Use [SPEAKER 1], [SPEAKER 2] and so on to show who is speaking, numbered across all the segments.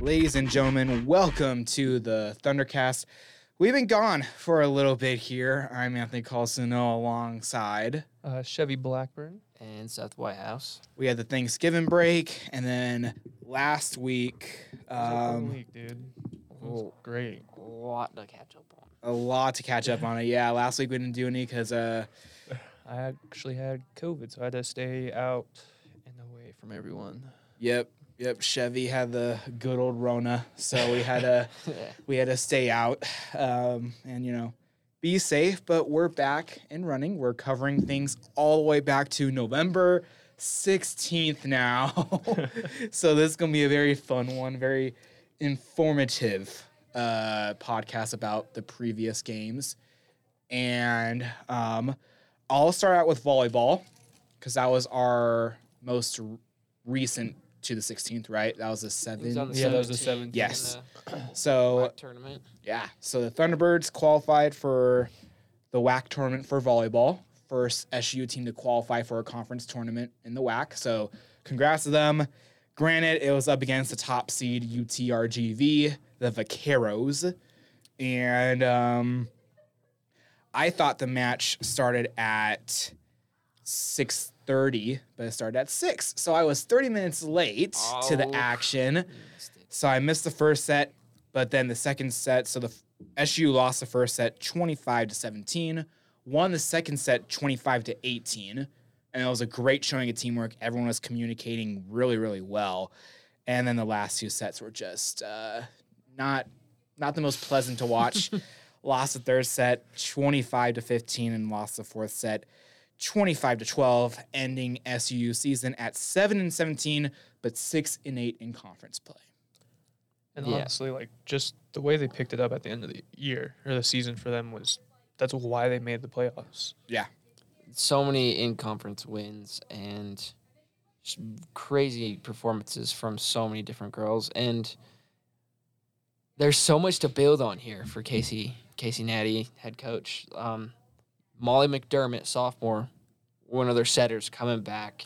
[SPEAKER 1] Ladies and gentlemen, welcome to the Thundercast. We've been gone for a little bit here. I'm Anthony Colsino alongside.
[SPEAKER 2] Uh, Chevy Blackburn.
[SPEAKER 3] and Seth Whitehouse.
[SPEAKER 1] We had the Thanksgiving break, and then last week,
[SPEAKER 2] It was a fun
[SPEAKER 1] um,
[SPEAKER 2] week, dude. Was
[SPEAKER 3] Oh.
[SPEAKER 2] great.
[SPEAKER 3] A lot to catch up on.
[SPEAKER 1] a lot to catch up on it. Yeah, last week we didn't do any because uh,
[SPEAKER 2] I actually had COVID, so I had to stay out and away from everyone.
[SPEAKER 1] yep, yep, Chevy had the good old Rona, so we had to we had to stay out um, and you know be safe. But we're back and running. We're covering things all the way back to November 16th now. so this is gonna be a very fun one, very informative uh, podcast about the previous games. And um, I'll start out with volleyball because that was our most r- recent to the 16th, right? That was the
[SPEAKER 3] It was on
[SPEAKER 1] seventh.
[SPEAKER 3] the
[SPEAKER 2] Yeah, that was the
[SPEAKER 3] 17th in
[SPEAKER 1] Yes.
[SPEAKER 3] the
[SPEAKER 1] So
[SPEAKER 3] WAC tournament.
[SPEAKER 1] yeah, so the Thunderbirds qualified for the WAC tournament for volleyball. First SU team to qualify for a conference tournament in the WAC. So congrats to them. Granted, it was up against the top seed UTRGV, the Vaqueros. And um, I thought the match started at 6.30, but it started at 6. So I was 30 minutes late to the
[SPEAKER 3] Oh.
[SPEAKER 1] action.
[SPEAKER 3] You missed it.
[SPEAKER 1] So I missed the first set, but then the second set. So the SU lost the first set 25 to 17, won the second set 25 to 18. And it was a great showing of teamwork. Everyone was communicating really, really well. And then the last two sets were just uh, not not the most pleasant to watch. lost the third set 25 to 15 and lost the fourth set 25 to 12, ending SU season at 7 and 17, but 6 and 8 in conference play.
[SPEAKER 2] And
[SPEAKER 3] Yeah.
[SPEAKER 2] honestly, like just the way they picked it up at the end of the year or the season for them was that's why they made the playoffs. Yeah.
[SPEAKER 3] So many in conference wins and just crazy performances from so many different girls. And there's so much to build on here for Casey, Casey Natty, head coach. Um, Molly McDermott, sophomore, one of their setters coming back.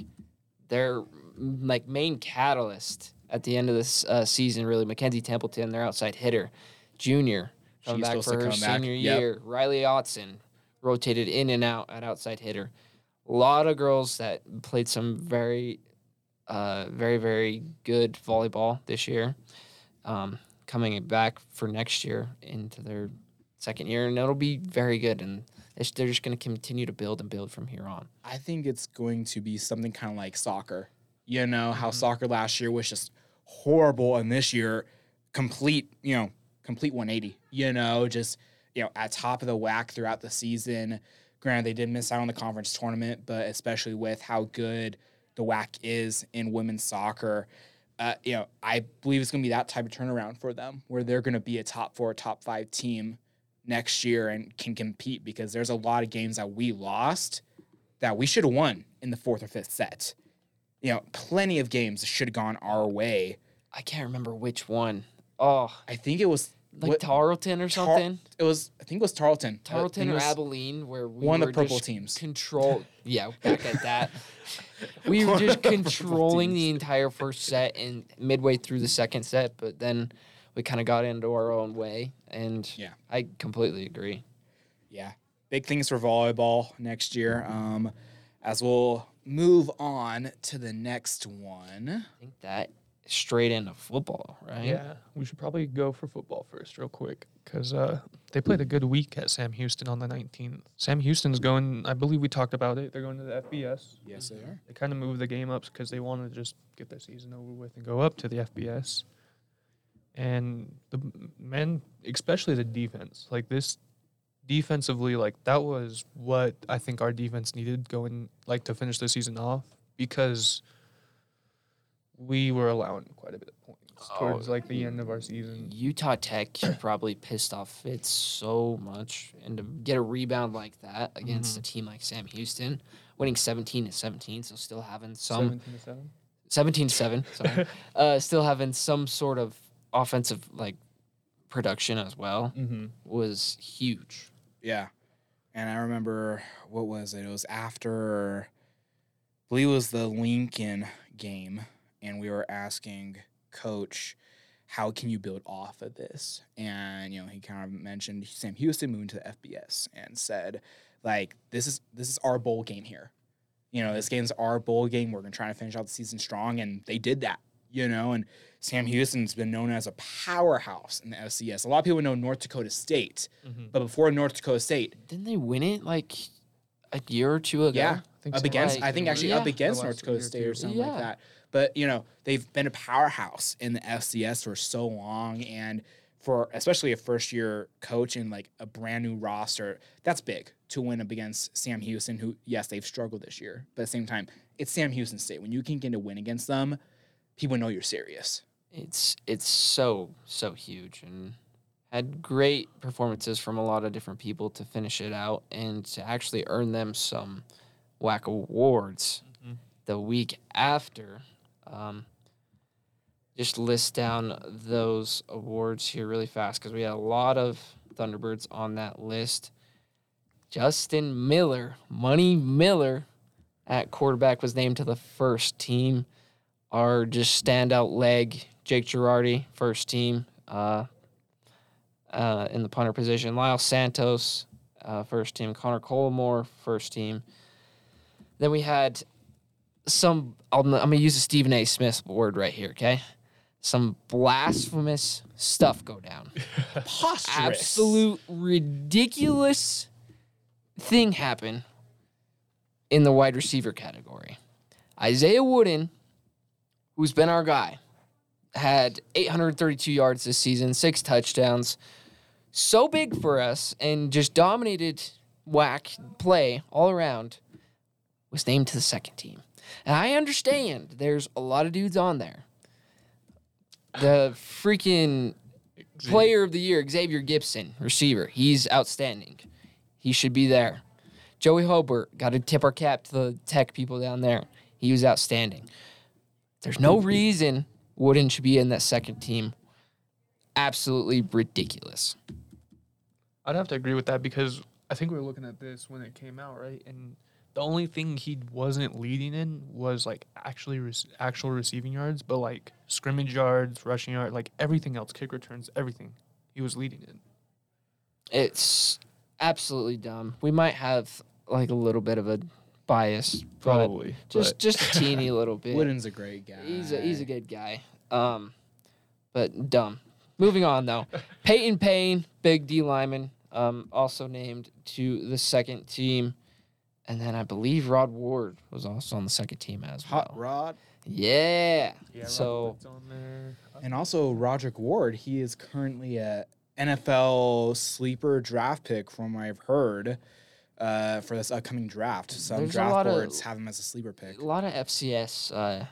[SPEAKER 3] Their like main catalyst at the end of this uh, season, really, Mackenzie Templeton, their outside hitter, junior, coming
[SPEAKER 1] She's
[SPEAKER 3] back for her senior
[SPEAKER 1] Yep.
[SPEAKER 3] year. Riley Otson rotated in and out at outside hitter. A lot of girls that played some very, uh, very, very good volleyball this year. Um, coming back for next year into their second year, and it'll be very good. And it's, they're just going to continue to build and build from here on.
[SPEAKER 1] I think it's going to be something kind of like soccer. You know, how soccer last year was just horrible, and this year, complete, you know, complete 180. You know, just, you know, at top of the WAC throughout the season. Granted, they did miss out on the conference tournament, but especially with how good the WAC is in women's soccer, uh, you know, I believe it's going to be that type of turnaround for them where they're going to be a top four, top five team next year and can compete because there's a lot of games that we lost that we should have won in the fourth or fifth set. You know, plenty of games should have gone our way.
[SPEAKER 3] I can't remember which one. Oh,
[SPEAKER 1] I think it was
[SPEAKER 3] like
[SPEAKER 1] what-
[SPEAKER 3] Tarleton or
[SPEAKER 1] Tar-
[SPEAKER 3] something.
[SPEAKER 1] it was I think it was Tarleton.
[SPEAKER 3] Tarleton or Abilene, where we
[SPEAKER 1] one of the purple
[SPEAKER 3] just
[SPEAKER 1] teams.
[SPEAKER 3] Control, yeah, back at that. We were just
[SPEAKER 1] of the purple
[SPEAKER 3] controlling the entire first set and midway through the second set, but then we kind of got into our own way, and
[SPEAKER 1] Yeah.
[SPEAKER 3] I completely agree.
[SPEAKER 1] Yeah, big things for volleyball next year. Um, as we'll move on to the next one.
[SPEAKER 3] I think that straight into football, right?
[SPEAKER 2] Yeah, we should probably go for football first, real quick, because uh, they played a good week at Sam Houston on the 19th. Sam Houston's going, I believe we talked about it. They're going to the FBS.
[SPEAKER 1] Yes, they are.
[SPEAKER 2] They kind of moved the game up because they want to just get their season over with and go up to the FBS. And the men, especially the defense, like this defensively, like that was what I think our defense needed going, like to finish the season off because we were allowing quite a bit of points towards
[SPEAKER 3] Oh,
[SPEAKER 2] like the end of our season.
[SPEAKER 3] Utah Tech probably pissed off Fitz so much, and to get a rebound like that against a team like Sam Houston, winning seventeen to seventeen, so still having some
[SPEAKER 2] 17 to 7.
[SPEAKER 3] 17 to 7 sorry uh, still having some sort of offensive like production as well
[SPEAKER 2] mm-hmm.
[SPEAKER 3] was huge
[SPEAKER 1] Yeah. And I remember what was it? It was after I believe it was the Lincoln game, and we were asking coach how can you build off of this? And you know, he kind of mentioned Sam Houston moving to the FBS and said, like, this is this is our bowl game here. You know, this game's our bowl game. We're gonna try to finish out the season strong, and they did that. You know, and Sam Houston's been known as a powerhouse in the FCS. A lot of people know North Dakota State,
[SPEAKER 2] Mhm.
[SPEAKER 1] but before North Dakota State,
[SPEAKER 3] Didn't they win it like a year or two ago?
[SPEAKER 1] yeah,
[SPEAKER 2] think
[SPEAKER 1] up
[SPEAKER 2] so.
[SPEAKER 1] against
[SPEAKER 3] Like,
[SPEAKER 1] I think actually
[SPEAKER 3] yeah.
[SPEAKER 1] up against North Dakota
[SPEAKER 2] or
[SPEAKER 1] State or something
[SPEAKER 3] Yeah.
[SPEAKER 1] like that. But you know they've been a powerhouse in the FCS for so long, and for especially a first year coach and like a brand new roster, that's big to win up against Sam Houston, who yes they've struggled this year, but at the same time it's Sam Houston State. When you can get a win against them, people know you're serious.
[SPEAKER 3] It's it's so so huge and had great performances from a lot of different people to finish it out and to actually earn them some WAC awards
[SPEAKER 2] Mhm.
[SPEAKER 3] the week after. Um, just list down those awards here really fast because we had a lot of Thunderbirds on that list. Justin Miller, Money Miller, at quarterback was named to the first team. Our just standout leg, Jake Girardi, first team uh, uh, in the punter position. Lyle Santos, uh, first team. Connor Colmore, first team. Then we had some. I'm, I'm gonna use a Stephen A. Smith word right here. Okay, some blasphemous stuff go down
[SPEAKER 1] Preposterous.
[SPEAKER 3] absolute ridiculous thing happen in the wide receiver category. Isaiah Wooden, who's been our guy, had 832 yards this season, six touchdowns. So big for us and just dominated WAC play all around, was named to the second team. And I understand there's a lot of dudes on there. The freaking Player of the year, Xavier Gibson, receiver. He's outstanding. He should be there. Joey Hobart, got to tip our cap to the tech people down there. He was outstanding. There's no reason Wooden should be in that second team. Absolutely ridiculous.
[SPEAKER 2] I'd have to agree with that because I think we were looking at this when it came out, right? And the only thing he wasn't leading in was like actually rec- actual receiving yards, but like scrimmage yards, rushing yard, like everything else, kick returns, everything, he was leading in.
[SPEAKER 3] It's absolutely dumb. We might have like a little bit of a bias, but
[SPEAKER 2] Probably,
[SPEAKER 3] just just a teeny little bit.
[SPEAKER 1] Wooden's a great guy.
[SPEAKER 3] He's a he's a good guy. Um, but dumb. Moving on though, Peyton Payne, big D lineman, um, also named to the second team, and then I believe Rod Ward was also on the second team as well.
[SPEAKER 1] Hot Rod.
[SPEAKER 3] Yeah.
[SPEAKER 2] yeah.
[SPEAKER 3] so
[SPEAKER 2] on there.
[SPEAKER 1] And also Roderick Ward, he is currently a NFL sleeper draft pick from what I've heard uh, for this upcoming draft. Some
[SPEAKER 3] There's a
[SPEAKER 1] draft
[SPEAKER 3] lot of-
[SPEAKER 1] boards have him as a sleeper pick.
[SPEAKER 3] a lot of FCS, uh,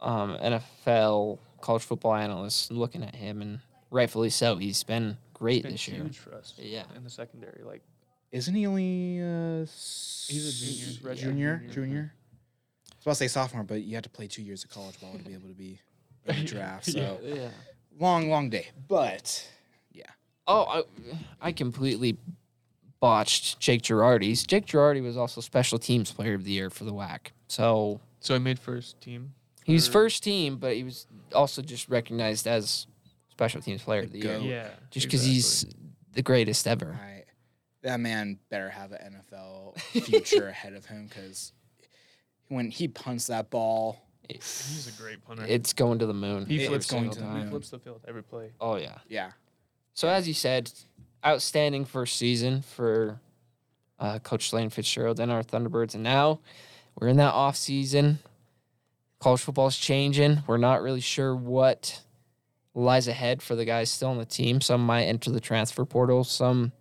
[SPEAKER 3] um, NFL college football analysts looking at him, and rightfully so. He's been great
[SPEAKER 2] It's been
[SPEAKER 3] this year.
[SPEAKER 2] huge for us.
[SPEAKER 3] Yeah.
[SPEAKER 2] in the secondary, like
[SPEAKER 1] Isn't he only uh,
[SPEAKER 2] He's a junior,
[SPEAKER 1] s-
[SPEAKER 2] redshirt
[SPEAKER 1] junior?
[SPEAKER 2] junior.
[SPEAKER 1] Junior? I was about to say sophomore, but you had to play two years of college ball to be able to be in the draft. So
[SPEAKER 3] Yeah.
[SPEAKER 1] long, long day. But yeah.
[SPEAKER 3] Oh, I, I completely botched Jake Girardi's. Jake Girardi was also special teams player of the year for the WAC. So
[SPEAKER 2] so he made first team.
[SPEAKER 3] he was first team, but he was also just recognized as special teams player of the year.
[SPEAKER 2] Yeah,
[SPEAKER 3] Just because he's the greatest ever.
[SPEAKER 1] I, that man better have an NFL future ahead of him because when he punts that ball,
[SPEAKER 2] he's a great punter.
[SPEAKER 3] It's going to the moon.
[SPEAKER 2] he
[SPEAKER 1] it-
[SPEAKER 2] flips
[SPEAKER 1] it's going to the moon.
[SPEAKER 2] He flips the field every play.
[SPEAKER 3] Oh, yeah.
[SPEAKER 1] yeah,
[SPEAKER 3] So as you said, outstanding first season for uh, Coach Lane Fitzgerald and our Thunderbirds, and now we're in that off season. College football's changing. We're not really sure what lies ahead for the guys still on the team. Some might enter the transfer portal. Some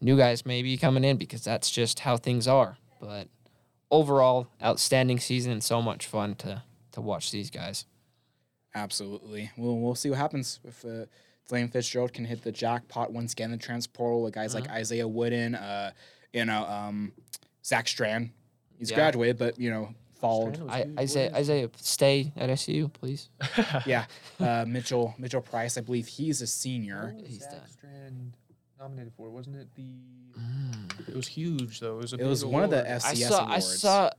[SPEAKER 3] new guys may be coming in because that's just how things are. But overall, outstanding season and so much fun to to watch these guys.
[SPEAKER 1] absolutely. We'll we'll see what happens if uh, Lane Fitzgerald can hit the jackpot once again. The transfer portal with guys like Isaiah Wooden, uh, you know, um, Zach Strand. He's
[SPEAKER 3] Yeah.
[SPEAKER 1] graduated, but you know, followed.
[SPEAKER 3] I. Isaiah, Isaiah, stay at SU, please.
[SPEAKER 1] yeah, uh, Mitchell Mitchell Price. I believe he's a senior.
[SPEAKER 2] Was
[SPEAKER 3] He's
[SPEAKER 2] Zach
[SPEAKER 3] done.
[SPEAKER 2] Strand nominated for? Wasn't it the?
[SPEAKER 3] Mm.
[SPEAKER 2] It was huge though. It was a
[SPEAKER 1] It was one of the
[SPEAKER 2] award.
[SPEAKER 1] F-
[SPEAKER 3] I
[SPEAKER 1] CS
[SPEAKER 3] saw I
[SPEAKER 1] awards.
[SPEAKER 3] saw s-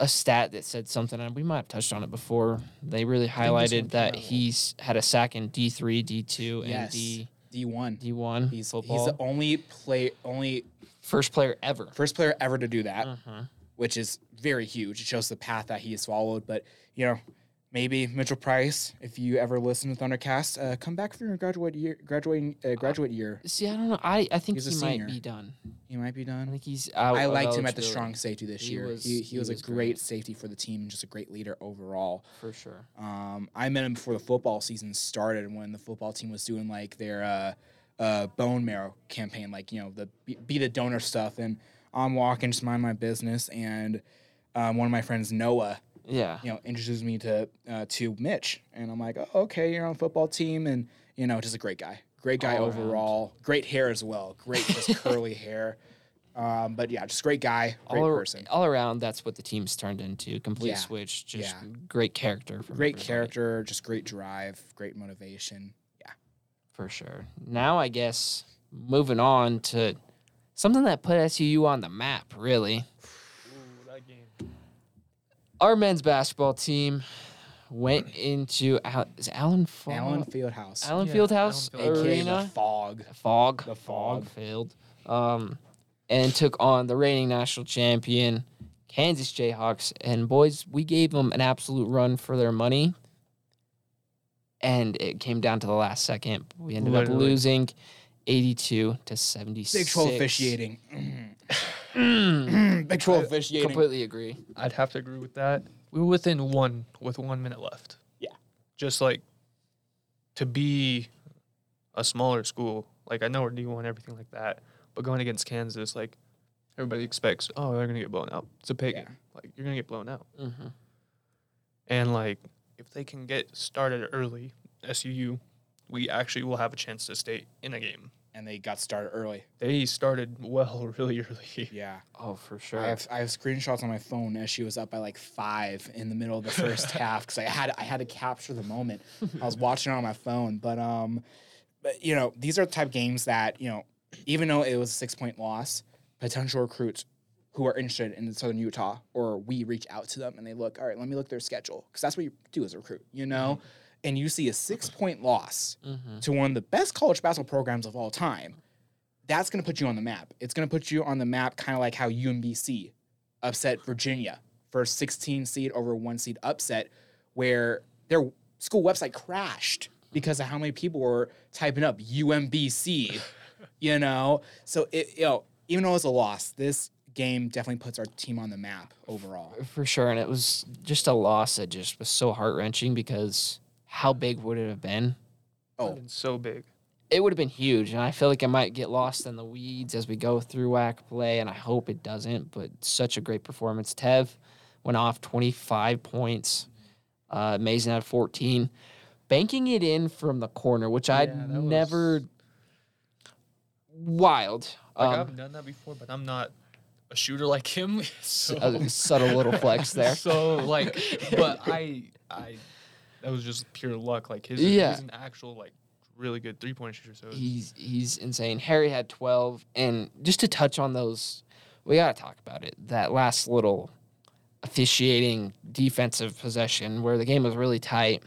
[SPEAKER 3] a stat that said something, and we might have touched on it before. They really
[SPEAKER 1] think this one
[SPEAKER 3] highlighted that he's had a sack in D three, D two, and
[SPEAKER 1] Yes.
[SPEAKER 3] D
[SPEAKER 1] D one.
[SPEAKER 3] D one
[SPEAKER 1] He's
[SPEAKER 3] football.
[SPEAKER 1] he's the only play only
[SPEAKER 3] First player ever.
[SPEAKER 1] first player ever to do that,
[SPEAKER 3] Mhm.
[SPEAKER 1] which is very huge. It shows the path that he has followed. But you know, maybe Mitchell Price, if you ever listen to Thundercast, uh, come back for your graduate year, graduating uh, graduate year.
[SPEAKER 3] See, I don't know. I, I think
[SPEAKER 1] He's
[SPEAKER 3] he might be done.
[SPEAKER 1] He might be done.
[SPEAKER 3] I think he's out.
[SPEAKER 1] I liked him at the strong safety this
[SPEAKER 3] He
[SPEAKER 1] year.
[SPEAKER 3] was-
[SPEAKER 1] he, he,
[SPEAKER 3] he
[SPEAKER 1] was,
[SPEAKER 3] was
[SPEAKER 1] a great safety for the team and just a great leader overall.
[SPEAKER 3] for sure.
[SPEAKER 1] Um, I met him before the football season started when the football team was doing like their uh, uh, bone marrow campaign, like you know the be, be the donor stuff. And I'm walking, just mind my business, and um, one of my friends, Noah,
[SPEAKER 3] Yeah.
[SPEAKER 1] you know, introduced me to uh, to Mitch, and I'm like, oh, okay, you're on football team, and you know, just a great guy, great guy
[SPEAKER 3] All around.
[SPEAKER 1] overall, great hair as well, great just curly hair. Um, but yeah, just great guy, great
[SPEAKER 3] all, ar-
[SPEAKER 1] person,
[SPEAKER 3] all around, that's what the team's turned into. Complete
[SPEAKER 1] Yeah.
[SPEAKER 3] switch. Just
[SPEAKER 1] Yeah.
[SPEAKER 3] great character.
[SPEAKER 1] Great
[SPEAKER 3] everybody,
[SPEAKER 1] character, just great drive, great motivation. Yeah.
[SPEAKER 3] For sure. Now, I guess, moving on to something that put SUU on the map, really.
[SPEAKER 2] Ooh, that game.
[SPEAKER 3] Our men's basketball team went into Al- is it Allen Fog?
[SPEAKER 1] Allen Fieldhouse.
[SPEAKER 3] Allen
[SPEAKER 2] Yeah,
[SPEAKER 3] Fieldhouse
[SPEAKER 2] Allen Fieldhouse.
[SPEAKER 1] AKA
[SPEAKER 3] Arena.
[SPEAKER 1] the Phog.
[SPEAKER 3] Phog.
[SPEAKER 1] The Phog.
[SPEAKER 3] Field. Um, and took on the reigning national champion, Kansas Jayhawks. And boys, we gave them an absolute run for their money. And it came down to the last second. We ended up losing 82 to 76.
[SPEAKER 1] Big officiating.
[SPEAKER 3] Mm,
[SPEAKER 1] Big 12
[SPEAKER 2] I
[SPEAKER 1] officiating.
[SPEAKER 3] completely agree.
[SPEAKER 2] I'd have to agree with that. We were within one with one minute left.
[SPEAKER 1] Yeah.
[SPEAKER 2] Just like to be a smaller school, like I know we're D one, everything like that, but going against Kansas, like everybody expects, oh, they're gonna get blown out. It's a pig
[SPEAKER 1] Yeah.
[SPEAKER 2] game. Like you're gonna get blown out.
[SPEAKER 3] hmm
[SPEAKER 2] And like if they can get started early, SUU, we actually will have a chance to stay in a game.
[SPEAKER 1] And they got started early.
[SPEAKER 2] They started well really early.
[SPEAKER 1] Yeah.
[SPEAKER 3] Oh, for sure.
[SPEAKER 1] I have I have screenshots on my phone as she was up by like five in the middle of the first half because I had I had to capture the moment. I was watching it on my phone, but um, but you know these are the type of games that you know even though it was a six point loss, potential recruits who are interested in Southern Utah or we reach out to them and they look all right. Let me look their schedule because that's what you do as a recruit, you know. And you see a six point loss
[SPEAKER 3] hmm
[SPEAKER 1] to one of the best college basketball programs of all time, that's going to put you on the map. It's going to put you on the map, kind of like how UMBC upset Virginia for a 16 seed over one seed upset, where their school website crashed because of how many people were typing up UMBC. you know, so it you know even though it's a loss, this game definitely puts our team on the map overall.
[SPEAKER 3] For sure. And it was just a loss that just was so heart wrenching because how big would it have been?
[SPEAKER 1] Oh,
[SPEAKER 2] It's so big.
[SPEAKER 3] It would have been huge. And I feel like it might get lost in the weeds as we go through WAC play. And I hope it doesn't. But such a great performance. Tev went off 25 points. Uh, Mason had 14. Banking it in from the corner, which
[SPEAKER 2] Yeah,
[SPEAKER 3] I'd
[SPEAKER 2] that was-
[SPEAKER 3] never. Wild.
[SPEAKER 2] Like
[SPEAKER 3] Um,
[SPEAKER 2] I've done that before, but I'm not a shooter like him. So,
[SPEAKER 3] a subtle little flex there.
[SPEAKER 2] So like, but I, I, that was just pure luck. Like his,
[SPEAKER 3] Yeah.
[SPEAKER 2] he's an actual like really good three point shooter. So
[SPEAKER 3] He's he's insane. Harry had 12 and just to touch on those we got to talk about it. That last little officiating defensive possession where the game was really tight.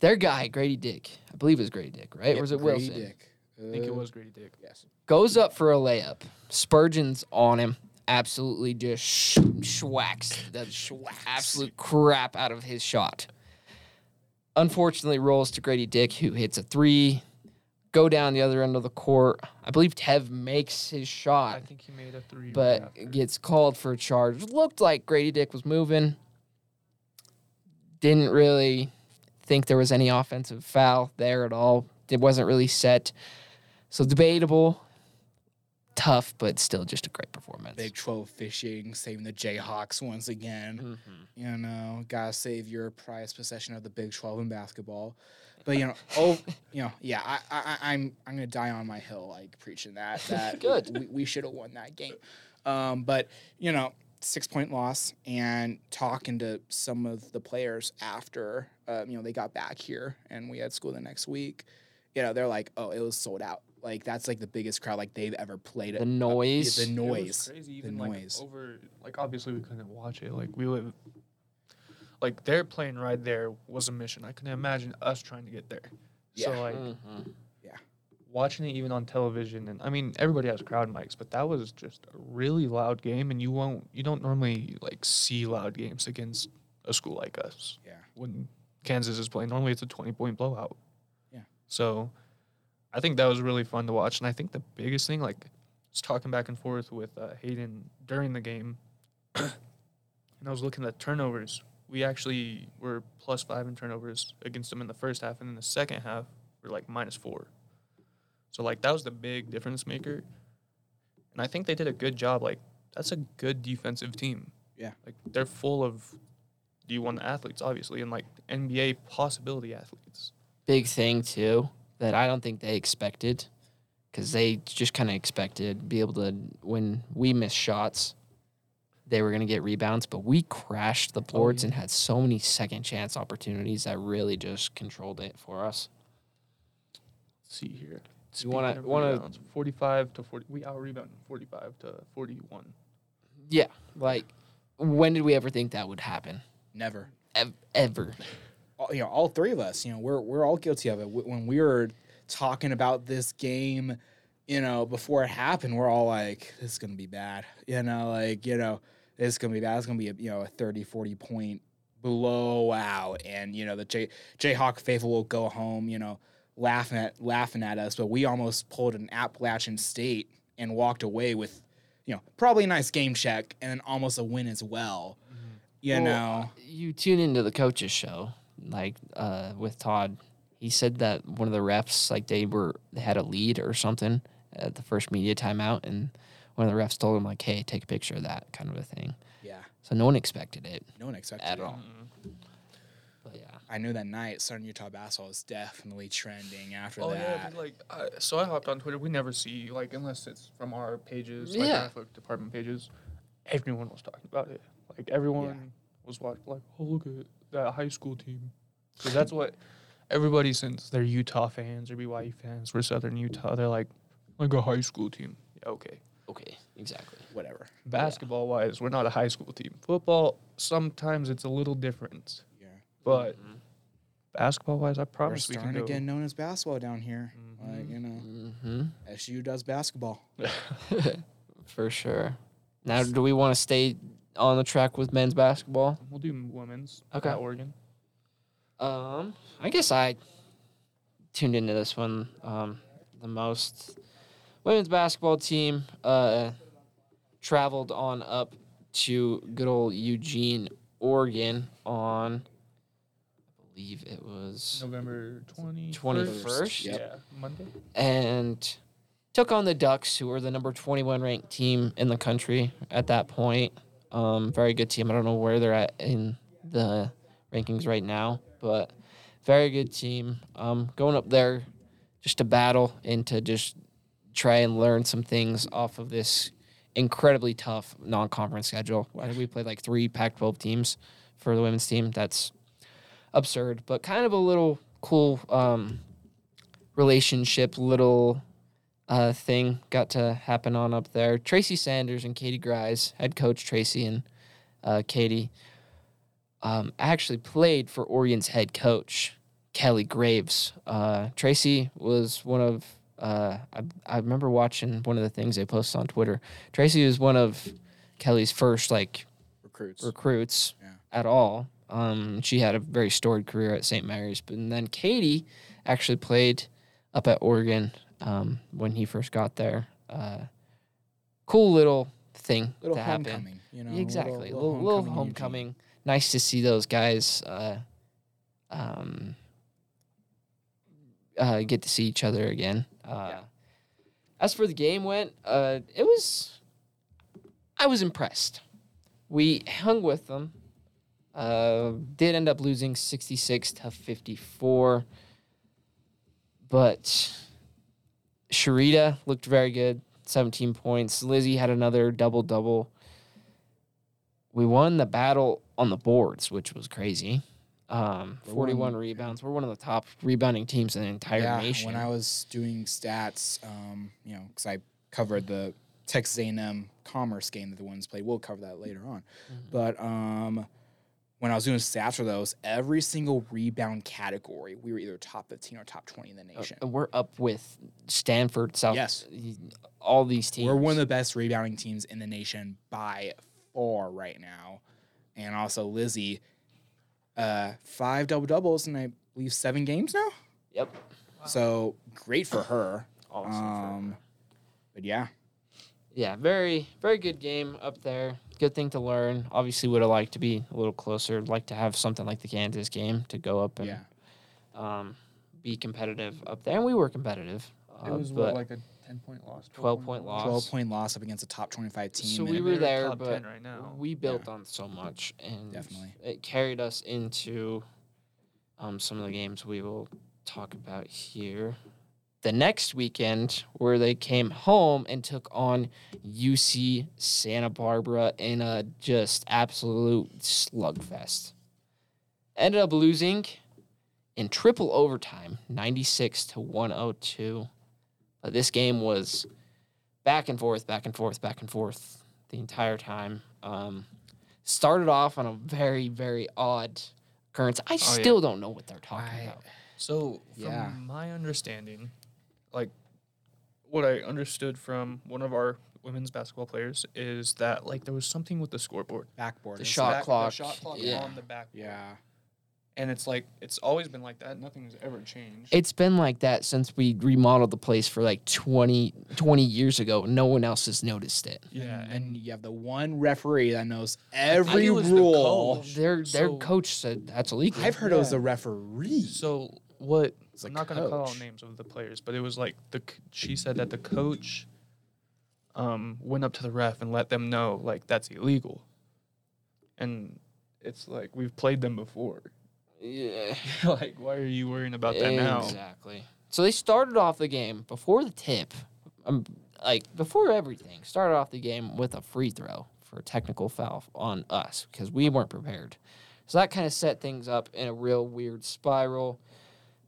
[SPEAKER 3] Their guy, Grady Dick, I believe it was Grady Dick, right? or was it
[SPEAKER 1] Grady
[SPEAKER 3] Wilson?
[SPEAKER 1] Dick.
[SPEAKER 2] I think it
[SPEAKER 1] Uh,
[SPEAKER 2] was Grady Dick.
[SPEAKER 1] Yes.
[SPEAKER 3] Goes up for a layup. Spurgeon's on him. Absolutely just sh- schwacks the absolute crap out of his shot. Unfortunately, rolls to Grady Dick, who hits a three. Go down the other end of the court. I believe Tev makes his shot.
[SPEAKER 2] I think he made a three.
[SPEAKER 3] but
[SPEAKER 2] after.
[SPEAKER 3] gets called for a charge. Looked like Grady Dick was moving. Didn't really think there was any offensive foul there at all. It wasn't really set. So debatable. Tough, but still just a great performance.
[SPEAKER 1] Big 12 fishing, saving the Jayhawks once again.
[SPEAKER 3] Mhm.
[SPEAKER 1] You know, gotta save your prized possession of the Big 12 in basketball. But you know, oh, you know, yeah, I, I, I'm, I'm gonna die on my hill, like preaching that. That
[SPEAKER 3] Good.
[SPEAKER 1] We, we should have won that game. Um, but you know, six point loss, and talking to some of the players after, uh, you know, they got back here, and we had school the next week. You know, they're like, oh, it was sold out. Like that's like the biggest crowd like they've ever played.
[SPEAKER 3] The noise.
[SPEAKER 1] the
[SPEAKER 2] It was
[SPEAKER 1] noise.
[SPEAKER 2] crazy.
[SPEAKER 1] The
[SPEAKER 2] Even like
[SPEAKER 1] noise.
[SPEAKER 2] over, like obviously we couldn't watch it. Like we live, like they're playing right there was a mission. I couldn't imagine us trying to get there. So
[SPEAKER 1] Yeah.
[SPEAKER 2] like
[SPEAKER 3] Mhm.
[SPEAKER 2] watching it even on television, and I mean everybody has crowd mics, but that was just a really loud game, and you won't, you don't normally like see loud games against a school like us.
[SPEAKER 1] Yeah.
[SPEAKER 2] When Kansas is playing, normally it's a twenty point blowout.
[SPEAKER 1] Yeah.
[SPEAKER 2] So, I think that was really fun to watch, and I think the biggest thing, like, was talking back and forth with uh, Hayden during the game, and I was looking at turnovers. We actually were plus five in turnovers against them in the first half, and in the second half, we're like minus four. So like that was the big difference maker. And I think they did a good job. Like that's a good defensive team.
[SPEAKER 1] Yeah.
[SPEAKER 2] Like they're full of D1 athletes, obviously, and like NBA possibility athletes.
[SPEAKER 3] Big thing too that I don't think they expected because they just kind of expected be able to when we missed shots, they were gonna get rebounds, but we crashed the oh, boards
[SPEAKER 2] yeah.
[SPEAKER 3] and had so many second chance opportunities that really just controlled it for us.
[SPEAKER 2] Let's see here.
[SPEAKER 3] You wanna-
[SPEAKER 2] of
[SPEAKER 3] wanna-
[SPEAKER 2] 45 to 40. We out rebounded 45 to 41.
[SPEAKER 3] Yeah, like when did we ever think that would happen?
[SPEAKER 1] Never.
[SPEAKER 3] Ev- ever.
[SPEAKER 1] All, you know, all three of us, you know, we're we're all guilty of it. When we were talking about this game, you know, before it happened, we're all like, this is gonna be bad. You know, like, you know, this is gonna be bad. It's gonna be a you know a 30, 40 point blowout. And, you know, the J Jayhawk faithful will go home, you know, laughing at laughing at us. But we almost pulled an Appalachian state and walked away with, you know, probably a nice game check and then almost a win as well. Mm-hmm. You
[SPEAKER 3] Well,
[SPEAKER 1] know.
[SPEAKER 3] Uh, you tune into the coaches show, like uh, with Todd. He said that one of the refs, like they were, they had a lead or something at the first media timeout, and one of the refs told him like, "Hey, take a picture of that," kind of a thing.
[SPEAKER 1] Yeah.
[SPEAKER 3] So no one expected it
[SPEAKER 1] No one expected
[SPEAKER 3] at
[SPEAKER 1] it.
[SPEAKER 3] all.
[SPEAKER 2] Mm.
[SPEAKER 3] But yeah,
[SPEAKER 1] I knew that night Southern Utah basketball was definitely trending after
[SPEAKER 2] Oh
[SPEAKER 1] that.
[SPEAKER 2] yeah, like I, so I hopped on Twitter. We never see like unless it's from our pages, like
[SPEAKER 3] Yeah.
[SPEAKER 2] our athletic department pages. Everyone was talking about it. Like everyone was watching. Like, oh look at that high school team, because that's what everybody since they're Utah fans or BYU fans. We're Southern Utah. They're like like a high school team. Yeah, okay.
[SPEAKER 3] okay, exactly.
[SPEAKER 1] Whatever.
[SPEAKER 2] Basketball wise, we're not a high school team. Football sometimes it's a little different,
[SPEAKER 1] Yeah.
[SPEAKER 2] but
[SPEAKER 3] Mhm.
[SPEAKER 2] basketball wise, I
[SPEAKER 1] We're
[SPEAKER 2] promise we
[SPEAKER 1] starting
[SPEAKER 2] can
[SPEAKER 1] to
[SPEAKER 2] go.
[SPEAKER 1] get known as basketball down here. Like,
[SPEAKER 2] Mhm.
[SPEAKER 1] you know,
[SPEAKER 3] hmm
[SPEAKER 1] SU does basketball.
[SPEAKER 3] For sure. Now, do we want to stay on the track with men's basketball?
[SPEAKER 2] We'll do women's.
[SPEAKER 3] Okay.
[SPEAKER 2] At Oregon.
[SPEAKER 3] Um, I guess I tuned into this one um, the most. Women's basketball team uh, traveled on up to good old Eugene, Oregon on, I believe it was,
[SPEAKER 2] November 20
[SPEAKER 3] 21st?
[SPEAKER 1] Yep.
[SPEAKER 2] Yeah, Monday.
[SPEAKER 3] and took on the Ducks, who were the number 21 ranked team in the country at that point. Um, very good team. I don't know where they're at in the rankings right now, but very good team. Um, going up there just to battle and to just try and learn some things off of this incredibly tough non-conference schedule. We played like three Pac-12 teams for the women's team. That's absurd, but kind of a little cool um, relationship, little uh, thing got to happen on up there. Tracy Sanders and Katie Grise, head coach Tracy and uh, Katie, um, actually played for Oregon's head coach Kelly Graves. Uh, Tracy was one of uh, I, I remember watching one of the things they posted on Twitter. Tracy was one of Kelly's first like
[SPEAKER 1] Recruits.
[SPEAKER 3] recruits
[SPEAKER 1] Yeah.
[SPEAKER 3] at all. Um, she had a very storied career at St. Mary's, but and then Katie actually played up at Oregon um, when he first got there. Uh, cool little thing
[SPEAKER 1] little
[SPEAKER 3] to happen.
[SPEAKER 1] homecoming. You know,
[SPEAKER 3] exactly,
[SPEAKER 1] Little,
[SPEAKER 3] little, little
[SPEAKER 1] in Eugene.
[SPEAKER 3] homecoming. Nice to see those guys. Uh, um, uh, get to see each other again. Uh,
[SPEAKER 1] Yeah.
[SPEAKER 3] As for the game went, uh, it was. I was impressed. We hung with them. Uh, did end up losing sixty six to fifty four, but Sharita looked very good. 17 points. Lizzie had another double double. We won the battle on the boards, which was crazy. um, 41
[SPEAKER 1] one-
[SPEAKER 3] rebounds. We're one of the top rebounding teams in the entire
[SPEAKER 1] yeah,
[SPEAKER 3] nation.
[SPEAKER 1] when I was doing stats, um, you know, because I covered the Texas A&M Commerce game that the ones played. We'll cover that later on.
[SPEAKER 3] Mhm.
[SPEAKER 1] But um, when I was doing stats for those, every single rebound category, we were either top 15 or top 20 in the
[SPEAKER 3] Uh,
[SPEAKER 1] nation.
[SPEAKER 3] and we're up with Stanford, South.
[SPEAKER 1] Yes.
[SPEAKER 3] All these teams.
[SPEAKER 1] We're one of the best rebounding teams in the nation by far right now. And also Lizzie, uh, five double doubles and I believe seven games now.
[SPEAKER 3] Yep.
[SPEAKER 1] So great for her.
[SPEAKER 3] Awesome for
[SPEAKER 1] Um,
[SPEAKER 3] her.
[SPEAKER 1] but yeah,
[SPEAKER 3] Yeah, very, very good game up there. Good thing to learn. Obviously, would have liked to be a little closer. Like to have something like the Kansas game to go up and
[SPEAKER 1] yeah.
[SPEAKER 3] um, be competitive up there. And we were competitive.
[SPEAKER 2] It
[SPEAKER 3] uh,
[SPEAKER 2] was
[SPEAKER 3] but
[SPEAKER 2] what, like a 10 point loss?
[SPEAKER 3] 12 point loss.
[SPEAKER 1] 12 point loss up against a top 25 team.
[SPEAKER 3] So we were there, but
[SPEAKER 2] right now.
[SPEAKER 3] we built on so much, and
[SPEAKER 1] Definitely.
[SPEAKER 3] it carried us into um, some of the games we will talk about here. The next weekend, where they came home and took on UC Santa Barbara in a just absolute slugfest. Ended up losing in triple overtime, 96 to 102. But this game was back and forth, back and forth, back and forth the entire time. Um, started off on a very, very odd occurrence. I
[SPEAKER 2] Oh, yeah.
[SPEAKER 3] still don't know what they're talking
[SPEAKER 1] I-
[SPEAKER 3] about.
[SPEAKER 2] So, from
[SPEAKER 1] Yeah.
[SPEAKER 2] my understanding, like what I understood from one of our women's basketball players is that like there was something with the scoreboard.
[SPEAKER 1] Backboard.
[SPEAKER 3] The shot
[SPEAKER 2] Back-
[SPEAKER 3] clock,
[SPEAKER 2] The shot clock
[SPEAKER 3] yeah.
[SPEAKER 2] on the back.
[SPEAKER 1] Yeah.
[SPEAKER 2] And it's like it's always been like that. nothing has ever changed.
[SPEAKER 3] It's been like that since we remodeled the place for like 20, 20 years ago. No one else has noticed it.
[SPEAKER 2] yeah,
[SPEAKER 1] and,
[SPEAKER 2] and
[SPEAKER 1] you have the one referee that knows
[SPEAKER 2] it
[SPEAKER 1] every
[SPEAKER 2] was the
[SPEAKER 1] rule.
[SPEAKER 2] coach.
[SPEAKER 3] Their their
[SPEAKER 2] So-
[SPEAKER 3] coach said that's illegal.
[SPEAKER 1] I've heard it was
[SPEAKER 2] Yeah.
[SPEAKER 1] the referee.
[SPEAKER 2] so what?
[SPEAKER 1] It's a
[SPEAKER 2] I'm not gonna call out names of the players, but it was like the c- she said that the coach um went up to the ref and let them know like that's illegal. And it's like we've played them before.
[SPEAKER 3] Yeah.
[SPEAKER 2] like why are you worrying about that now?
[SPEAKER 3] Exactly. So they started off the game before the tip, um, like before everything. Started off the game with a free throw for a technical foul on us because we weren't prepared. So that kind of set things up in a real weird spiral.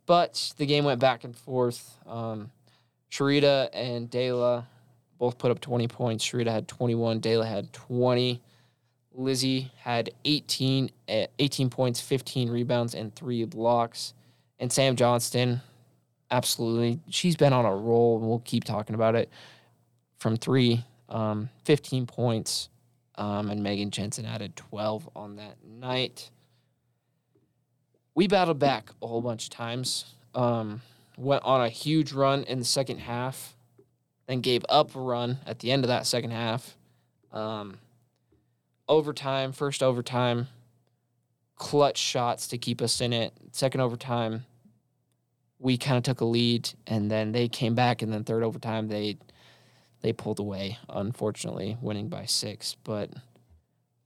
[SPEAKER 3] But the game went back and forth. Um, Sharita and Dela both put up 20 points. Sharita had 21. Dela had 20. Lizzie had 18, eh, 18 points, 15 rebounds, and three blocks. And Sam Johnston, absolutely, she's been on a roll, and we'll keep talking about it. From three, um, 15 points, um, and Megan Jensen added 12 on that night. We battled back a whole bunch of times. Um, went on a huge run in the second half, then gave up a run at the end of that second half. Um, overtime, first overtime, clutch shots to keep us in it. Second overtime, we kind of took a lead, and then they came back, and then third overtime they they pulled away, unfortunately, winning by six. But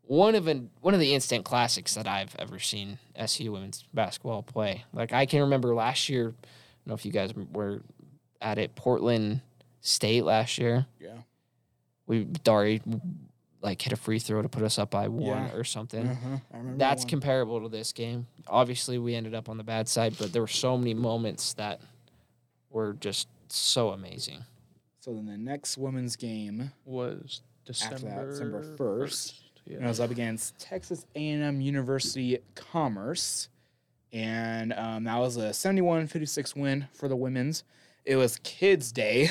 [SPEAKER 3] one of an, one of the instant classics that I've ever seen SU women's basketball play. Like I can remember last year. I don't know if you guys were at it, Portland State last year.
[SPEAKER 1] Yeah.
[SPEAKER 3] We Dari like hit a free throw to put us up by one
[SPEAKER 1] Yeah.
[SPEAKER 3] or something.
[SPEAKER 1] Uh-huh.
[SPEAKER 3] That's
[SPEAKER 1] that
[SPEAKER 3] comparable to this game. Obviously, we ended up on the bad side, but there were so many moments that were just so amazing.
[SPEAKER 1] so then the next women's game,
[SPEAKER 2] Was
[SPEAKER 1] After
[SPEAKER 2] December
[SPEAKER 1] that, December 1st,
[SPEAKER 2] Yeah.
[SPEAKER 1] and I was up against Texas A&M University Commerce, and um, that was a 71-56 win for the women's. It was Kids Day,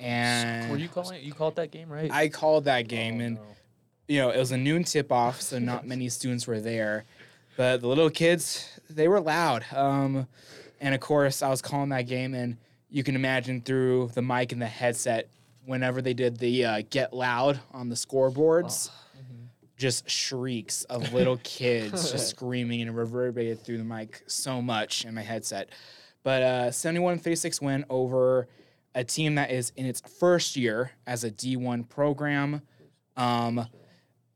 [SPEAKER 1] and
[SPEAKER 2] Were you calling it? You called that game right?
[SPEAKER 1] I called that game,
[SPEAKER 2] Oh,
[SPEAKER 1] and
[SPEAKER 2] no.
[SPEAKER 1] you know, it was a noon tip off, so not many students were there. But the little kids, they were loud. Um, and of course, I was calling that game, and you can imagine through the mic and the headset, whenever they did the uh, get loud on the scoreboards,
[SPEAKER 2] Mhm.
[SPEAKER 1] just shrieks of little kids just screaming and reverberated through the mic so much in my headset. But uh, 71 36 win over a team that is in its first year as a D1 program. Um,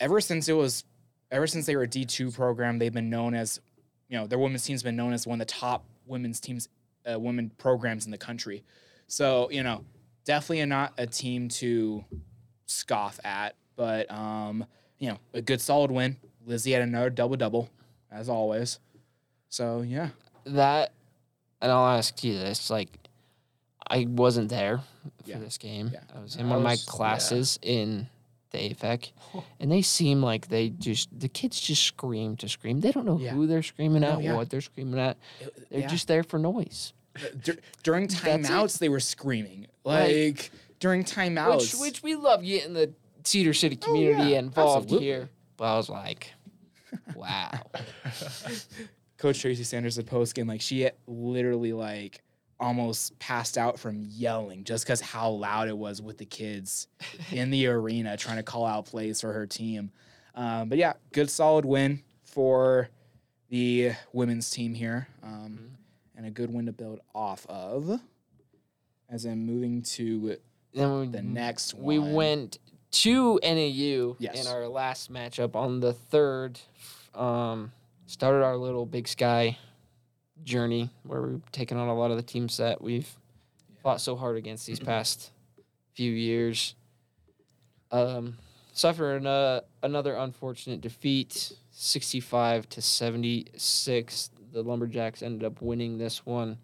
[SPEAKER 1] ever since it was, ever since they were a D2 program, they've been known as, you know, their women's team's been known as one of the top women's teams, uh, women programs in the country. So, you know, definitely not a team to scoff at, but, um, you know, a good solid win. Lizzie had another double double, as always. So yeah,
[SPEAKER 3] that, and I'll ask you this: like, I wasn't there for
[SPEAKER 1] Yeah.
[SPEAKER 3] this game.
[SPEAKER 1] Yeah.
[SPEAKER 3] I was in
[SPEAKER 2] I
[SPEAKER 3] one of my
[SPEAKER 2] was- yeah.
[SPEAKER 3] classes in the AFEC, and they seem like they just the kids just scream to scream. They don't know
[SPEAKER 1] Yeah.
[SPEAKER 3] who they're screaming
[SPEAKER 1] No,
[SPEAKER 3] at,
[SPEAKER 1] yeah.
[SPEAKER 3] what they're screaming at. They're
[SPEAKER 1] yeah.
[SPEAKER 3] just there for noise.
[SPEAKER 1] Dur- during timeouts they were screaming
[SPEAKER 3] Right.
[SPEAKER 1] like during timeouts.
[SPEAKER 3] Which which we love getting the Cedar City
[SPEAKER 1] Oh,
[SPEAKER 3] community
[SPEAKER 1] yeah,
[SPEAKER 3] involved
[SPEAKER 1] absolutely.
[SPEAKER 3] here. But I was like, wow.
[SPEAKER 1] Coach Tracy Sanders at post game, like she literally like almost passed out from yelling just because how loud it was with the kids in the arena trying to call out plays for her team. Um, but yeah, good solid win for the women's team here, um,
[SPEAKER 3] Mhm.
[SPEAKER 1] and a good win to build off of. As I'm moving to
[SPEAKER 3] then we,
[SPEAKER 1] the next one,
[SPEAKER 3] we went to NAU
[SPEAKER 1] Yes.
[SPEAKER 3] in our last matchup on the third. Um, started our little Big Sky journey where we've taken on a lot of the teams that we've fought so hard against these past few years. Um, suffered uh, another unfortunate defeat, sixty-five to seventy-six. The Lumberjacks ended up winning this one.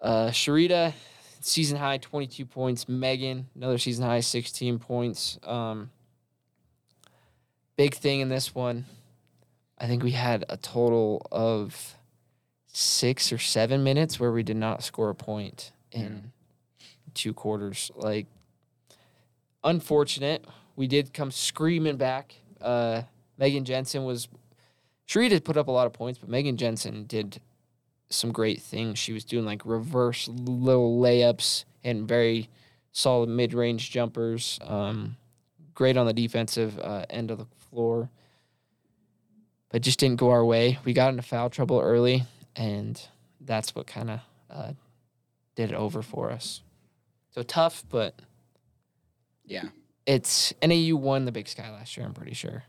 [SPEAKER 3] Uh, Sharita, season high, twenty-two points. Megan, another season high, sixteen points. Um, big thing in this one, I think we had a total of six or seven minutes where we did not score a point in two quarters. Like, unfortunate. We did come screaming back. Uh, Megan Jensen was. Sharita put up a lot of points, but Megan Jensen did some great things. She was doing like reverse little layups and very solid mid range jumpers. Um, great on the defensive uh, end of the floor, but just didn't go our way. We got into foul trouble early, and that's what kind of uh, did it over for us. So tough, but
[SPEAKER 1] yeah.
[SPEAKER 3] it's NAU won the Big Sky last year. I'm pretty sure.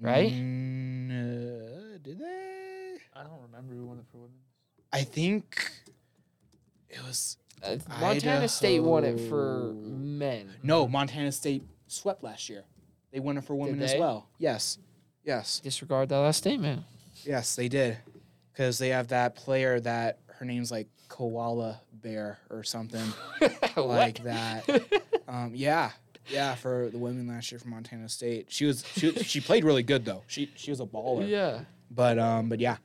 [SPEAKER 3] Right?
[SPEAKER 1] Mm, uh, did they?
[SPEAKER 2] I don't remember who won it for women.
[SPEAKER 1] I think it was
[SPEAKER 3] Uh, Montana State won it for men.
[SPEAKER 1] no Montana State swept last year. They won it for women as well. Yes, yes,
[SPEAKER 3] Disregard that last statement.
[SPEAKER 1] yes, they did. Because they have that player that her name's like Koala Bear or something like that. Um, yeah, yeah, for the women last year from Montana State. She was she she played really good though. She she was a baller.
[SPEAKER 3] yeah.
[SPEAKER 1] But um, but yeah,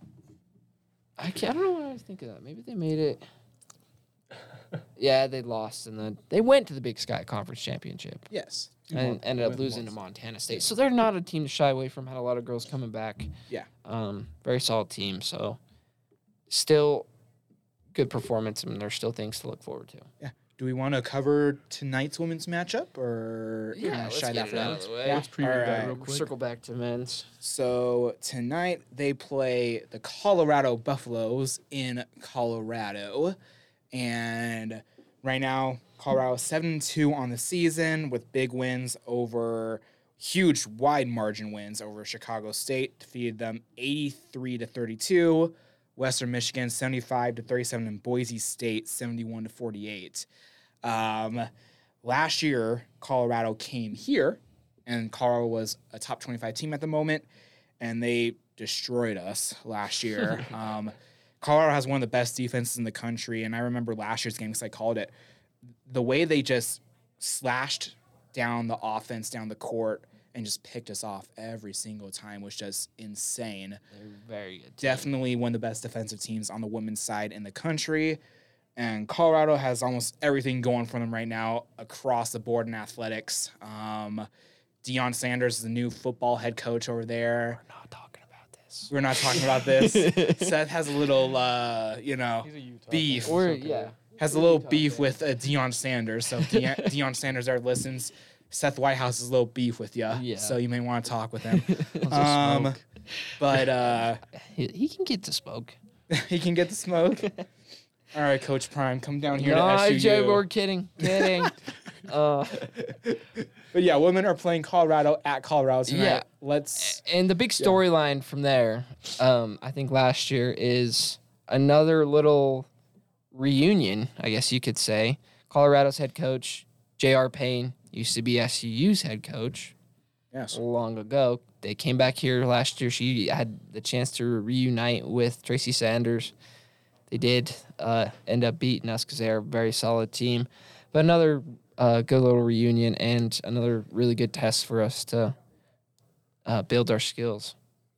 [SPEAKER 3] I, can't, I don't know what I was thinking of. Maybe they made it. yeah, they lost and then they went to the Big Sky Conference Championship
[SPEAKER 1] yes,
[SPEAKER 3] and ended up losing to Montana State. So they're not a team to shy away from. Had a lot of girls coming back.
[SPEAKER 1] Yeah.
[SPEAKER 3] Um, very solid team. So still good performance and there's still things to look forward to. Yeah.
[SPEAKER 1] Do we want to cover tonight's women's matchup or
[SPEAKER 3] Yeah, let's
[SPEAKER 1] shy
[SPEAKER 3] get
[SPEAKER 1] that
[SPEAKER 3] it out of the way.
[SPEAKER 1] Yeah.
[SPEAKER 2] Let's preview that
[SPEAKER 1] Alright.
[SPEAKER 2] real quick.
[SPEAKER 3] Circle back to men's.
[SPEAKER 1] So tonight they play the Colorado Buffaloes in Colorado, and right now Colorado seven two on the season with big wins over huge wide margin wins over Chicago State defeated them eighty three to thirty two. Western Michigan 75 to 37 and Boise State 71 to 48. Um, last year, Colorado came here, and Colorado was a top 25 team at the moment, and they destroyed us last year. um, Colorado has one of the best defenses in the country, and I remember last year's game because I called it. The way they just slashed down the offense down the court and just picked us off every single time was just insane
[SPEAKER 3] They're very good. team.
[SPEAKER 1] definitely one of the best defensive teams on the women's side in the country. And Colorado has almost everything going for them right now across the board in athletics. Um, Deion Sanders is the new football head coach over there.
[SPEAKER 3] We're not talking about this.
[SPEAKER 1] We're not talking about this. Seth has a little, uh, you know,
[SPEAKER 2] He's a Utah.
[SPEAKER 1] Beef.
[SPEAKER 3] Or
[SPEAKER 2] it's okay.
[SPEAKER 3] yeah.
[SPEAKER 1] has a little beef with uh, Deion Sanders. So Deion, Deion Sanders there listens. Seth Whitehouse is a little beef with you.
[SPEAKER 3] Yeah.
[SPEAKER 1] So you may want to talk with him. Um, but uh,
[SPEAKER 3] He, he can get to smoke.
[SPEAKER 1] he can get the smoke. All right, Coach Prime, come down here
[SPEAKER 3] no,
[SPEAKER 1] to SUU.
[SPEAKER 3] Joe, we're kidding. Kidding. uh,
[SPEAKER 1] but yeah, women are playing Colorado at Colorado tonight.
[SPEAKER 3] Yeah.
[SPEAKER 1] Let's.
[SPEAKER 3] and the big storyline from there, um, I think last year is another little reunion, I guess you could say. Colorado's head coach, J.R. Payne, used to be SUU's head coach.
[SPEAKER 1] Yes.
[SPEAKER 3] long ago. They came back here last year. She had the chance to reunite with Tracy Sanders. They did uh, end up beating us because they're a very solid team. But another uh, good little reunion and another really good test for us to uh, build our skills.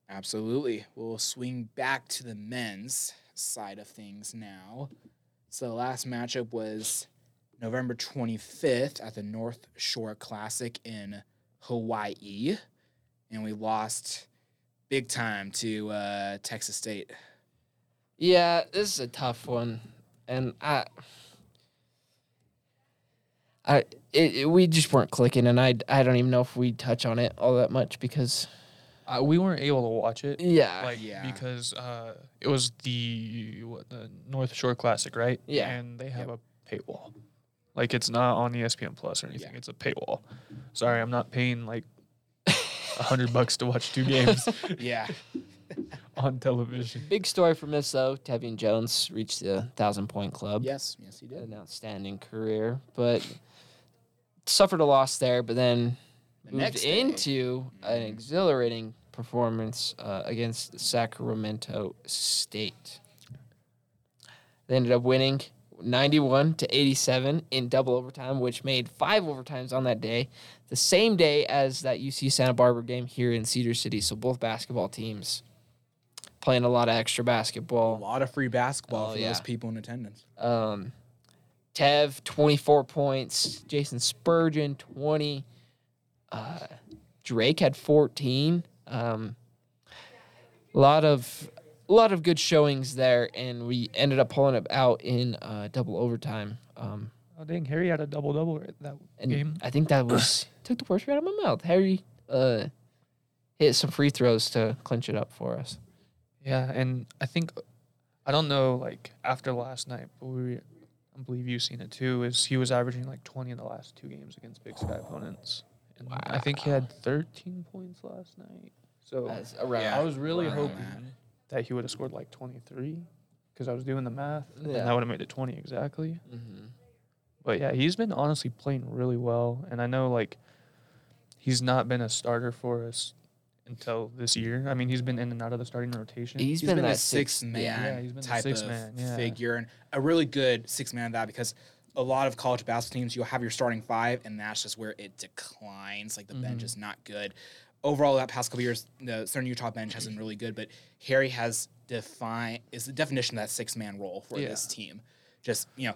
[SPEAKER 1] Absolutely. We'll swing back to the men's side of things now. So the last matchup was November 25th at the North Shore Classic in Hawaii. And we lost big time to uh, Texas State.
[SPEAKER 3] Yeah, this is a tough one, and I, I, it, it- we just weren't clicking, and I, I don't even know if we touch on it all that much because,
[SPEAKER 2] Uh, we weren't able to watch it.
[SPEAKER 3] yeah,
[SPEAKER 2] like
[SPEAKER 1] Yeah.
[SPEAKER 2] because uh, it was the what the North Shore Classic, right?
[SPEAKER 3] Yeah.
[SPEAKER 2] and they have a paywall. Like it's not on ESPN Plus or anything. It's a paywall. Sorry, I'm not paying like a hundred bucks to watch two games
[SPEAKER 1] Yeah.
[SPEAKER 2] on television.
[SPEAKER 3] Big story from this though. Tevian Jones reached the thousand point club.
[SPEAKER 1] yes. Yes, he did.
[SPEAKER 3] An outstanding career, but suffered a loss there. But then
[SPEAKER 1] The
[SPEAKER 3] moved
[SPEAKER 1] next day-
[SPEAKER 3] into an
[SPEAKER 1] Mhm.
[SPEAKER 3] exhilarating performance uh, against Sacramento State. They ended up winning 91 to 87 in double overtime, which made five overtimes on that day, the same day as that UC Santa Barbara game here in Cedar City. So both basketball teams playing a lot of extra basketball.
[SPEAKER 1] A lot of free basketball
[SPEAKER 3] Oh,
[SPEAKER 1] for
[SPEAKER 3] yeah.
[SPEAKER 1] those people in attendance.
[SPEAKER 3] Um, Tev, 24 points. Jason Spurgeon, 20. Uh, Drake had 14. Um, a lot of a lot of good showings there, and we ended up pulling it out in uh, double overtime. Um,
[SPEAKER 2] Oh dang, Harry had a double double that
[SPEAKER 3] and
[SPEAKER 2] game.
[SPEAKER 3] I think that was took the words right out of my mouth. Harry uh, hit some free throws to clinch it up for us.
[SPEAKER 2] Yeah, and I think I don't know like after last night, but we I believe you've seen it too. Is he was averaging like 20 in the last two games against Big Sky opponents, and I think he had 13 points last night. So
[SPEAKER 3] That's around.
[SPEAKER 1] Yeah.
[SPEAKER 2] I was really
[SPEAKER 1] around
[SPEAKER 2] hoping
[SPEAKER 1] that.
[SPEAKER 2] That. he would have scored like 23 because I was doing the math, and
[SPEAKER 3] Yeah.
[SPEAKER 2] that would have made it 20 exactly.
[SPEAKER 3] hmm
[SPEAKER 2] But yeah, he's been honestly playing really well, and I know like he's not been a starter for us until this year. I mean, he's been in and out of the starting rotation.
[SPEAKER 3] He's
[SPEAKER 1] He's
[SPEAKER 3] been
[SPEAKER 1] been a
[SPEAKER 3] that
[SPEAKER 1] six
[SPEAKER 3] six-
[SPEAKER 1] man
[SPEAKER 2] yeah, he's been the
[SPEAKER 1] type
[SPEAKER 2] six
[SPEAKER 1] of
[SPEAKER 2] man, yeah.
[SPEAKER 1] figure and a really good six man of that because a lot of college basketball teams you'll have your starting five and that's just where it declines. Like the bench
[SPEAKER 2] Mhm.
[SPEAKER 1] is not good. Overall, that past couple years, the Southern Utah bench has been really good, but Harry has defined is the definition of that six man role for
[SPEAKER 2] Yeah.
[SPEAKER 1] this team. Just you know,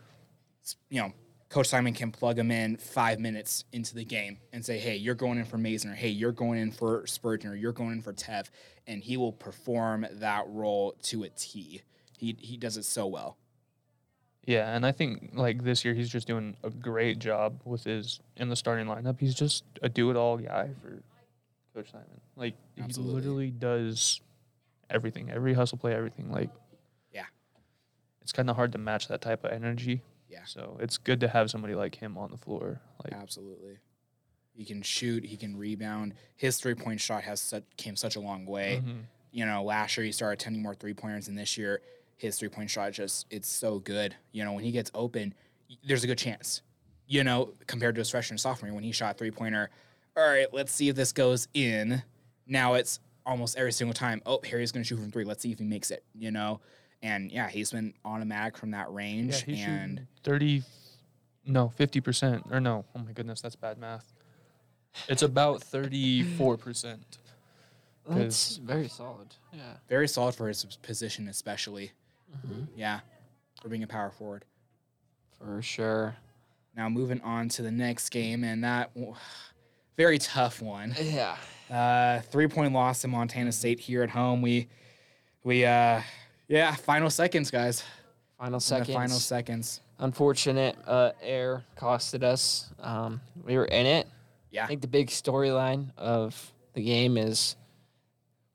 [SPEAKER 1] you know, Coach Simon can plug him in five minutes into the game and say, "Hey, you're going in for Mason," or "Hey, you're going in for Spurgeon," or "You're going in for Tev," and he will perform that role to a T. He he does it so well.
[SPEAKER 2] Yeah, and I think like this year he's just doing a great job with his in the starting lineup. He's just a do-it-all guy for Coach Simon. Like
[SPEAKER 1] Absolutely.
[SPEAKER 2] he literally does everything, every hustle play, everything. Like
[SPEAKER 1] Yeah.
[SPEAKER 2] it's kind of hard to match that type of energy.
[SPEAKER 1] Yeah.
[SPEAKER 2] So it's good to have somebody like him on the floor. Like
[SPEAKER 1] Absolutely. He can shoot. He can rebound. His three point shot has such, came such a long way.
[SPEAKER 2] mhm.
[SPEAKER 1] You know, last year he started attending more three pointers, and this year his three point shot just it's so good. You know, when he gets open, there's a good chance. You know, compared to his freshman and sophomore when he shot three pointer. All right, let's see if this goes in. Now it's almost every single time. Oh, Harry's going to shoot from three. Let's see if he makes it. You know, and yeah, he's been automatic from that
[SPEAKER 2] yeah,
[SPEAKER 1] range.
[SPEAKER 2] he's
[SPEAKER 1] and
[SPEAKER 2] thirty, no, fifty percent or no. Oh my goodness, that's bad math. It's about thirty-four percent.
[SPEAKER 3] That's very solid. Yeah.
[SPEAKER 1] very solid for his position, especially.
[SPEAKER 3] Mhm.
[SPEAKER 1] Yeah, for being a power forward.
[SPEAKER 3] For sure.
[SPEAKER 1] Now moving on to the next game, and that w- very tough one.
[SPEAKER 3] Yeah.
[SPEAKER 1] Uh, three point loss to Montana State here at home. We we uh yeah, final seconds, guys.
[SPEAKER 3] Final seconds.
[SPEAKER 1] final seconds.
[SPEAKER 3] Unfortunate uh, error costed us. Um, we were in it.
[SPEAKER 1] Yeah.
[SPEAKER 3] I think the big storyline of the game is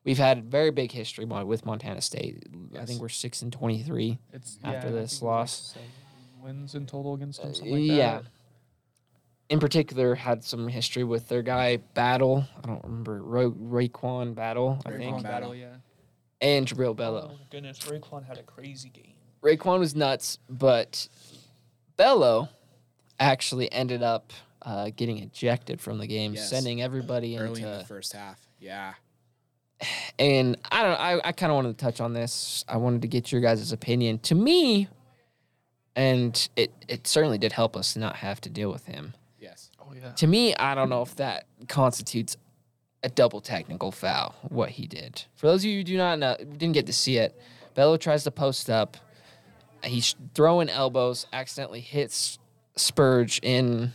[SPEAKER 3] we've had very big history with Montana State. I think we're six and twenty-three.
[SPEAKER 2] It's
[SPEAKER 3] After
[SPEAKER 2] yeah,
[SPEAKER 3] this
[SPEAKER 2] think it was,
[SPEAKER 3] loss.
[SPEAKER 2] like, wins in total against them.
[SPEAKER 3] Uh,
[SPEAKER 2] Something like
[SPEAKER 3] yeah.
[SPEAKER 2] That.
[SPEAKER 3] In particular, had some history with their guy Battle. I don't remember Ro- RaeQuan Battle, I
[SPEAKER 1] RaeQuan
[SPEAKER 3] think,
[SPEAKER 1] Battle.
[SPEAKER 2] yeah.
[SPEAKER 3] and Jubrile Belo.
[SPEAKER 2] Oh goodness, RaeQuan had a crazy game.
[SPEAKER 3] RaeQuan was nuts, but Belo actually ended up uh, getting ejected from the game,
[SPEAKER 1] Yes.
[SPEAKER 3] sending everybody
[SPEAKER 1] Early in
[SPEAKER 3] into
[SPEAKER 1] the first half. Yeah.
[SPEAKER 3] and I don't. I, I kind of wanted to touch on this. I wanted to get your guys' opinion. To me, and it it certainly did help us not have to deal with him.
[SPEAKER 1] Yes.
[SPEAKER 2] Oh yeah.
[SPEAKER 3] To me, I don't know if that constitutes a double technical foul. What he did. For those of you who do not know, didn't get to see it, Belo tries to post up. He's throwing elbows, accidentally hits Spurge in.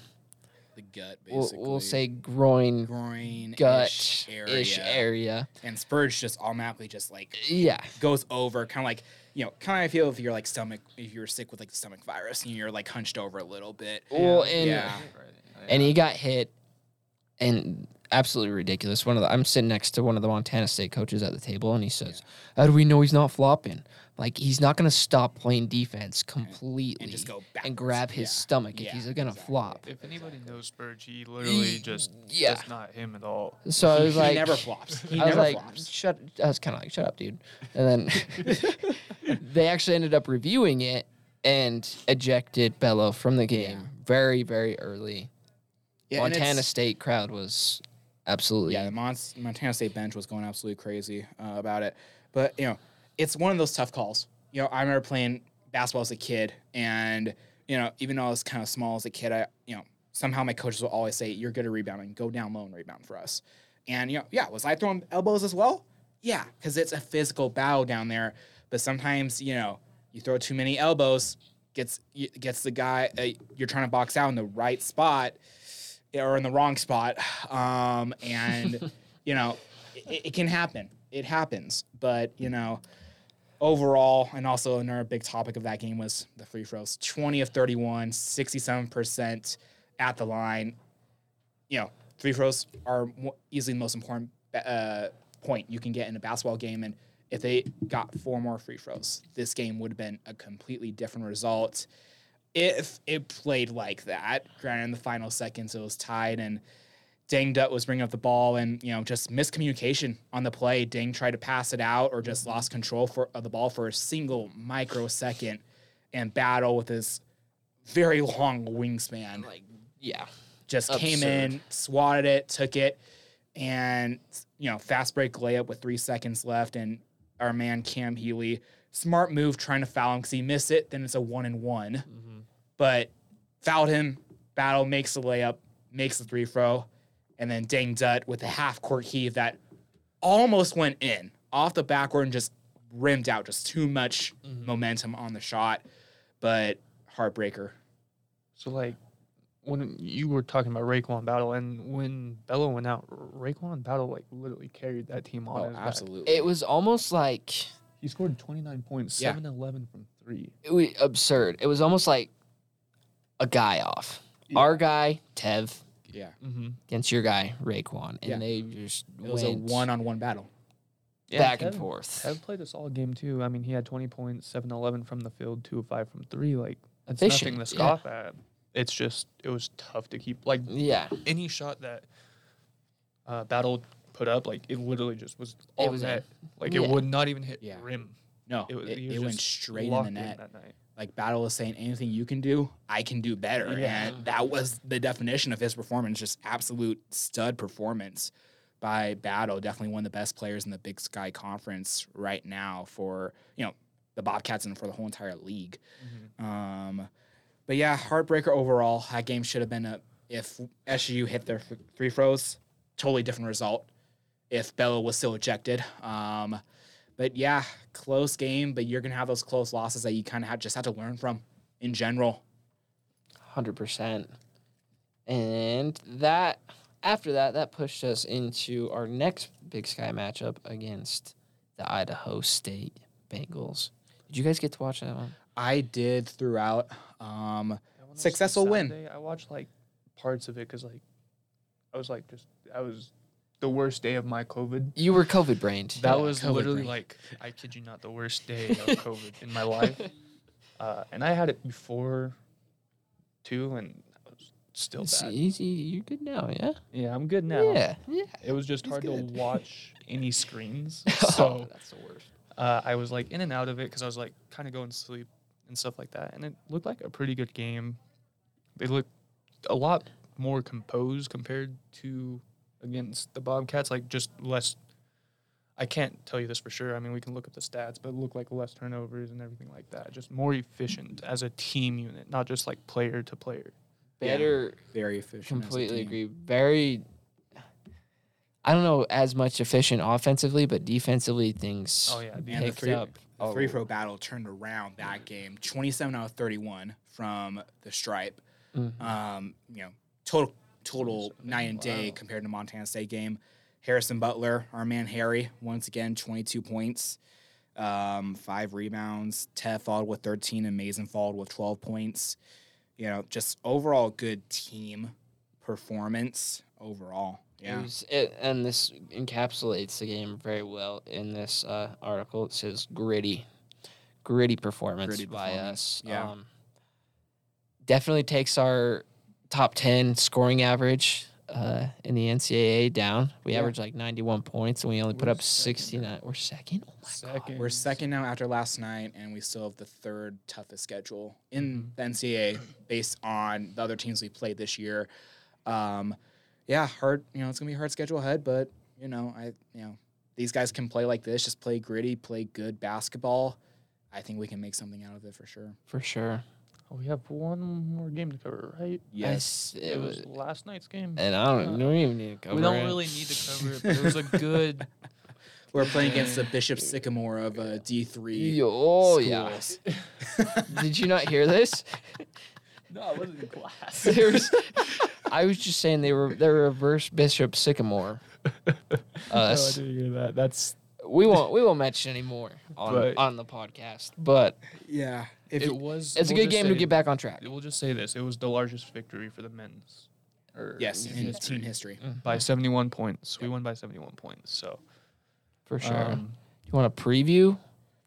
[SPEAKER 1] The gut,
[SPEAKER 3] We'll,
[SPEAKER 1] basically.
[SPEAKER 3] we'll say groin,
[SPEAKER 1] groin
[SPEAKER 3] gut
[SPEAKER 1] area.
[SPEAKER 3] ish area.
[SPEAKER 1] And Spurge just automatically just like
[SPEAKER 3] Yeah.
[SPEAKER 1] goes over, kind of like you know, kind of feel if you're like stomach, if you're sick with like the stomach virus and you're like hunched over a little bit.
[SPEAKER 3] Well, and
[SPEAKER 1] Yeah.
[SPEAKER 3] And he got hit and absolutely ridiculous one of the i'm sitting next to one of the montana state coaches at the table and he says how do we know he's not flopping like he's not going to stop playing defense completely
[SPEAKER 1] And just go
[SPEAKER 3] and grab his stomach if
[SPEAKER 1] Yeah,
[SPEAKER 3] he's going to
[SPEAKER 1] exactly.
[SPEAKER 3] flop
[SPEAKER 2] If anybody knows Spurge, he literally just
[SPEAKER 3] yeah.
[SPEAKER 2] that's not him at all.
[SPEAKER 3] so i
[SPEAKER 1] he,
[SPEAKER 3] was
[SPEAKER 1] he
[SPEAKER 3] like
[SPEAKER 1] never flops. He
[SPEAKER 3] I was
[SPEAKER 1] never
[SPEAKER 3] like,
[SPEAKER 1] flops.
[SPEAKER 3] shut. I was kind of like, shut up, dude. And then they actually ended up reviewing it and ejected Belo from the game
[SPEAKER 1] Yeah.
[SPEAKER 3] very, very early.
[SPEAKER 1] Yeah,
[SPEAKER 3] Montana State crowd was absolutely
[SPEAKER 1] Yeah, the Mon- Montana State bench was going absolutely crazy uh, about it. But you know, it's one of those tough calls. You know, I remember playing basketball as a kid, and you know, even though I was kind of small as a kid, I you know somehow my coaches will always say, "You're good at rebounding. Go down low and rebound for us." And you know, yeah, was I throwing elbows as well? Yeah, because it's a physical battle down there. But sometimes you know, you throw too many elbows, gets gets the guy uh, you're trying to box out in the right spot or in the wrong spot. Um, and, you know, it, it can happen. It happens. But, you know, overall, and also another big topic of that game was the free throws 20 of 31, 67% at the line. You know, free throws are easily the most important uh, point you can get in a basketball game. And if they got four more free throws, this game would have been a completely different result if it played like that. Granted, in the final seconds, it was tied, and Dang Dutt was bringing up the ball, and you know, just miscommunication on the play. Dang tried to pass it out, or just lost control for, of the ball for a single microsecond, and battle with his very long wingspan.
[SPEAKER 3] like, yeah.
[SPEAKER 1] Just came in, swatted it, took it, and you know, fast break layup with three seconds left, and our man Cam Healy, smart move trying to foul him because he missed it. Then it's a one and one
[SPEAKER 3] Mm-hmm.
[SPEAKER 1] But fouled him. Battle makes the layup, makes the three throw, and then Dang Dutt with a half court heave that almost went in off the backboard and just rimmed out. Just too much mm-hmm. momentum on the shot, but heartbreaker.
[SPEAKER 2] So like when you were talking about RaeQuan Battle and when Belo went out, RaeQuan Battle like literally carried that team on.
[SPEAKER 1] Oh,
[SPEAKER 2] his back.
[SPEAKER 1] absolutely.
[SPEAKER 3] It was almost like
[SPEAKER 2] He scored 29 points,
[SPEAKER 1] Yeah.
[SPEAKER 2] 7 11 from 3.
[SPEAKER 3] it was absurd. It was almost like a guy off. Our guy, Tev,
[SPEAKER 1] yeah,
[SPEAKER 2] Mm-hmm.
[SPEAKER 3] against your guy, RaeQuan. And
[SPEAKER 1] Yeah.
[SPEAKER 3] they just
[SPEAKER 1] it was
[SPEAKER 3] went
[SPEAKER 1] a one-on-one battle.
[SPEAKER 3] back and forth.
[SPEAKER 2] Tev played a solid game too. I mean, he had 20 points, 7 11 from the field, 2 of 5 from 3. Like, that's
[SPEAKER 3] Efficient,
[SPEAKER 2] nothing to
[SPEAKER 3] yeah.
[SPEAKER 2] scoff at. It's just, it was tough to keep. Like,
[SPEAKER 3] Yeah.
[SPEAKER 2] any shot that uh, Battle put up, like, it literally just was all
[SPEAKER 3] was in.
[SPEAKER 2] net. Like,
[SPEAKER 3] Yeah.
[SPEAKER 2] it would not even hit
[SPEAKER 1] Yeah.
[SPEAKER 2] rim.
[SPEAKER 1] No,
[SPEAKER 2] It,
[SPEAKER 1] it,
[SPEAKER 2] was,
[SPEAKER 1] it,
[SPEAKER 2] he was
[SPEAKER 1] went
[SPEAKER 2] just
[SPEAKER 1] straight in
[SPEAKER 2] locked
[SPEAKER 1] the net.
[SPEAKER 2] that night.
[SPEAKER 1] Like Battle was saying, anything you can do, I can do better.
[SPEAKER 2] Yeah.
[SPEAKER 1] And that was the definition of his performance, just absolute stud performance by Battle. Definitely one of the best players in the Big Sky Conference right now for, you know, the Bobcats and for the whole entire league. Um, but yeah, heartbreaker overall. That game should have been a, if SU hit their f- three throws, totally different result. If Belo was still ejected. Um, but yeah, close game, but you're gonna have those close losses that you kind of have just have to learn from in general.
[SPEAKER 3] Hundred percent. And that after that, that pushed us into our next Big Sky matchup against the Idaho State Bengals. Did you guys get to watch that one?
[SPEAKER 1] I did throughout. Um,
[SPEAKER 2] That one
[SPEAKER 1] Successful win.
[SPEAKER 2] I watched like parts of it because like I was like just I was the worst day of my COVID.
[SPEAKER 3] You were COVID brained.
[SPEAKER 2] That
[SPEAKER 1] Yeah,
[SPEAKER 2] was
[SPEAKER 1] COVID
[SPEAKER 2] literally
[SPEAKER 1] brain.
[SPEAKER 2] like I kid you not the worst day of COVID in my life. Uh, and I had it before too, and I was still bad.
[SPEAKER 3] you- you're good now, yeah.
[SPEAKER 2] Yeah, I'm good now.
[SPEAKER 3] Yeah, yeah.
[SPEAKER 2] It was just hard
[SPEAKER 3] good.
[SPEAKER 2] to watch any screens.
[SPEAKER 3] oh,
[SPEAKER 2] So
[SPEAKER 3] that's the worst.
[SPEAKER 2] uh, I was like in and out of it because I was like kind of going to sleep and stuff like that. And it looked like a pretty good game. They looked a lot more composed compared to against the Bobcats. Like just less. I can't tell you this for sure. I mean, we can look at the stats, but look like less turnovers and everything like that. Just more efficient as a team unit, not just like player to player.
[SPEAKER 1] Yeah.
[SPEAKER 3] Better
[SPEAKER 1] Very efficient. as a
[SPEAKER 3] completely
[SPEAKER 1] team.
[SPEAKER 3] agree. Very I don't know as much efficient offensively, but defensively things
[SPEAKER 2] Oh yeah,
[SPEAKER 1] And the
[SPEAKER 3] picked
[SPEAKER 1] three-
[SPEAKER 3] up.
[SPEAKER 1] The
[SPEAKER 3] a
[SPEAKER 1] free throw battle turned around that game, 27 out of 31 from the stripe.
[SPEAKER 3] Mhm.
[SPEAKER 1] Um, you know, total total night and day
[SPEAKER 2] Wow.
[SPEAKER 1] compared to Montana State game. Harrison Butler, our man Harry, once again 22 points, um, five rebounds. Tev followed with 13, and Mason followed with 12 points. You know, just overall good team performance overall.
[SPEAKER 3] It
[SPEAKER 1] Yeah,
[SPEAKER 3] was, it, and this encapsulates the game very well in this uh, article. It says gritty, gritty performance
[SPEAKER 1] Gritty
[SPEAKER 3] by
[SPEAKER 1] performance,
[SPEAKER 3] us.
[SPEAKER 1] yeah.
[SPEAKER 3] Um, definitely takes our top 10 scoring average uh, in the NCAA down. We
[SPEAKER 1] Yeah.
[SPEAKER 3] averaged like 91 points and we only put
[SPEAKER 2] We're
[SPEAKER 3] up
[SPEAKER 2] second.
[SPEAKER 3] 69. We're second? Oh my
[SPEAKER 2] Second.
[SPEAKER 1] We're second now after last night, and we still have the third toughest schedule in
[SPEAKER 2] Mhm.
[SPEAKER 1] the NCAA based on the other teams we played this year. Um, yeah, hard. You know, it's gonna be a hard schedule ahead, but you know, I you know these guys can play like this, just play gritty, play good basketball. I think we can make something out of it for sure.
[SPEAKER 3] For sure.
[SPEAKER 2] Oh, we have one more game to cover, right?
[SPEAKER 3] Yes.
[SPEAKER 2] It,
[SPEAKER 3] It
[SPEAKER 2] was
[SPEAKER 3] was,
[SPEAKER 2] last night's game.
[SPEAKER 3] and I don't,
[SPEAKER 2] Uh,
[SPEAKER 3] we don't even need to cover it.
[SPEAKER 2] we don't
[SPEAKER 3] it.
[SPEAKER 2] really need to cover it, but it was a good.
[SPEAKER 1] We're playing against the Bishop Sycamore of uh, D three.
[SPEAKER 3] Yo, oh, yeah. Did you not hear this?
[SPEAKER 2] no, I wasn't in class.
[SPEAKER 3] There's, I was just saying they were they're reverse Bishop Sycamore. Us.
[SPEAKER 2] didn't hear that. That's
[SPEAKER 3] we won't we won't mention anymore on
[SPEAKER 2] But-
[SPEAKER 3] on the podcast. But
[SPEAKER 1] yeah, if
[SPEAKER 2] it
[SPEAKER 1] you,
[SPEAKER 2] was.
[SPEAKER 3] it's a
[SPEAKER 2] we'll
[SPEAKER 3] good
[SPEAKER 2] just
[SPEAKER 3] game to get back on track.
[SPEAKER 2] We'll just say this: it was the largest victory for the men's. Or
[SPEAKER 1] yes, in
[SPEAKER 2] history,
[SPEAKER 1] team history.
[SPEAKER 2] by 71 points. We won by 71 points. So
[SPEAKER 3] For sure.
[SPEAKER 2] um,
[SPEAKER 3] you want to preview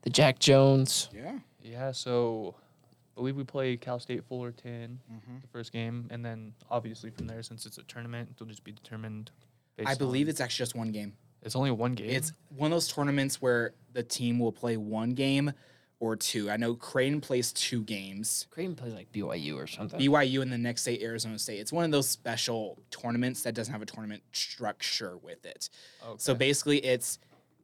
[SPEAKER 3] the Jack Jones?
[SPEAKER 1] Yeah.
[SPEAKER 2] yeah. So I believe we play Cal State Fullerton
[SPEAKER 1] Mhm.
[SPEAKER 2] the first game, and then obviously from there, since it's a tournament, it'll just be determined. Based
[SPEAKER 1] I believe
[SPEAKER 2] on-
[SPEAKER 1] it's actually just one game.
[SPEAKER 2] it's only one game.
[SPEAKER 1] It's one of those tournaments where the team will play one game or two. I know Creighton plays two games,
[SPEAKER 3] Creighton plays like BYU or something.
[SPEAKER 1] BYU, and the next day Arizona State. It's one of those special tournaments that doesn't have a tournament structure with it.
[SPEAKER 2] Okay.
[SPEAKER 1] So basically, it's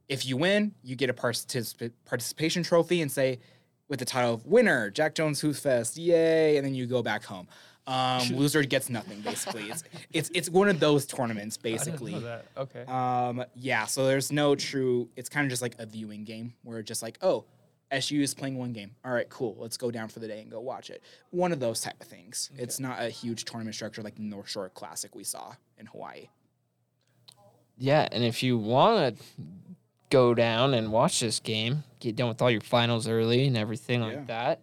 [SPEAKER 1] if you win, you get a particip- participation trophy and say with the title of winner, Jack Jones Hoop Fest, yay, and then you go back home. Um, loser gets nothing. Basically, it's it's it's one of those tournaments. Basically.
[SPEAKER 2] Okay.
[SPEAKER 1] um, yeah, so there's no true. It's kind of just like a viewing game where it's just like, oh, SU is playing one game. All right, cool. Let's go down for the day and go watch it. One of those type of things. It's not a huge tournament structure like the North Shore Classic we saw in Hawaii.
[SPEAKER 3] Yeah, and if you want to go down and watch this game, get done with all your finals early and everything
[SPEAKER 1] Yeah.
[SPEAKER 3] like that,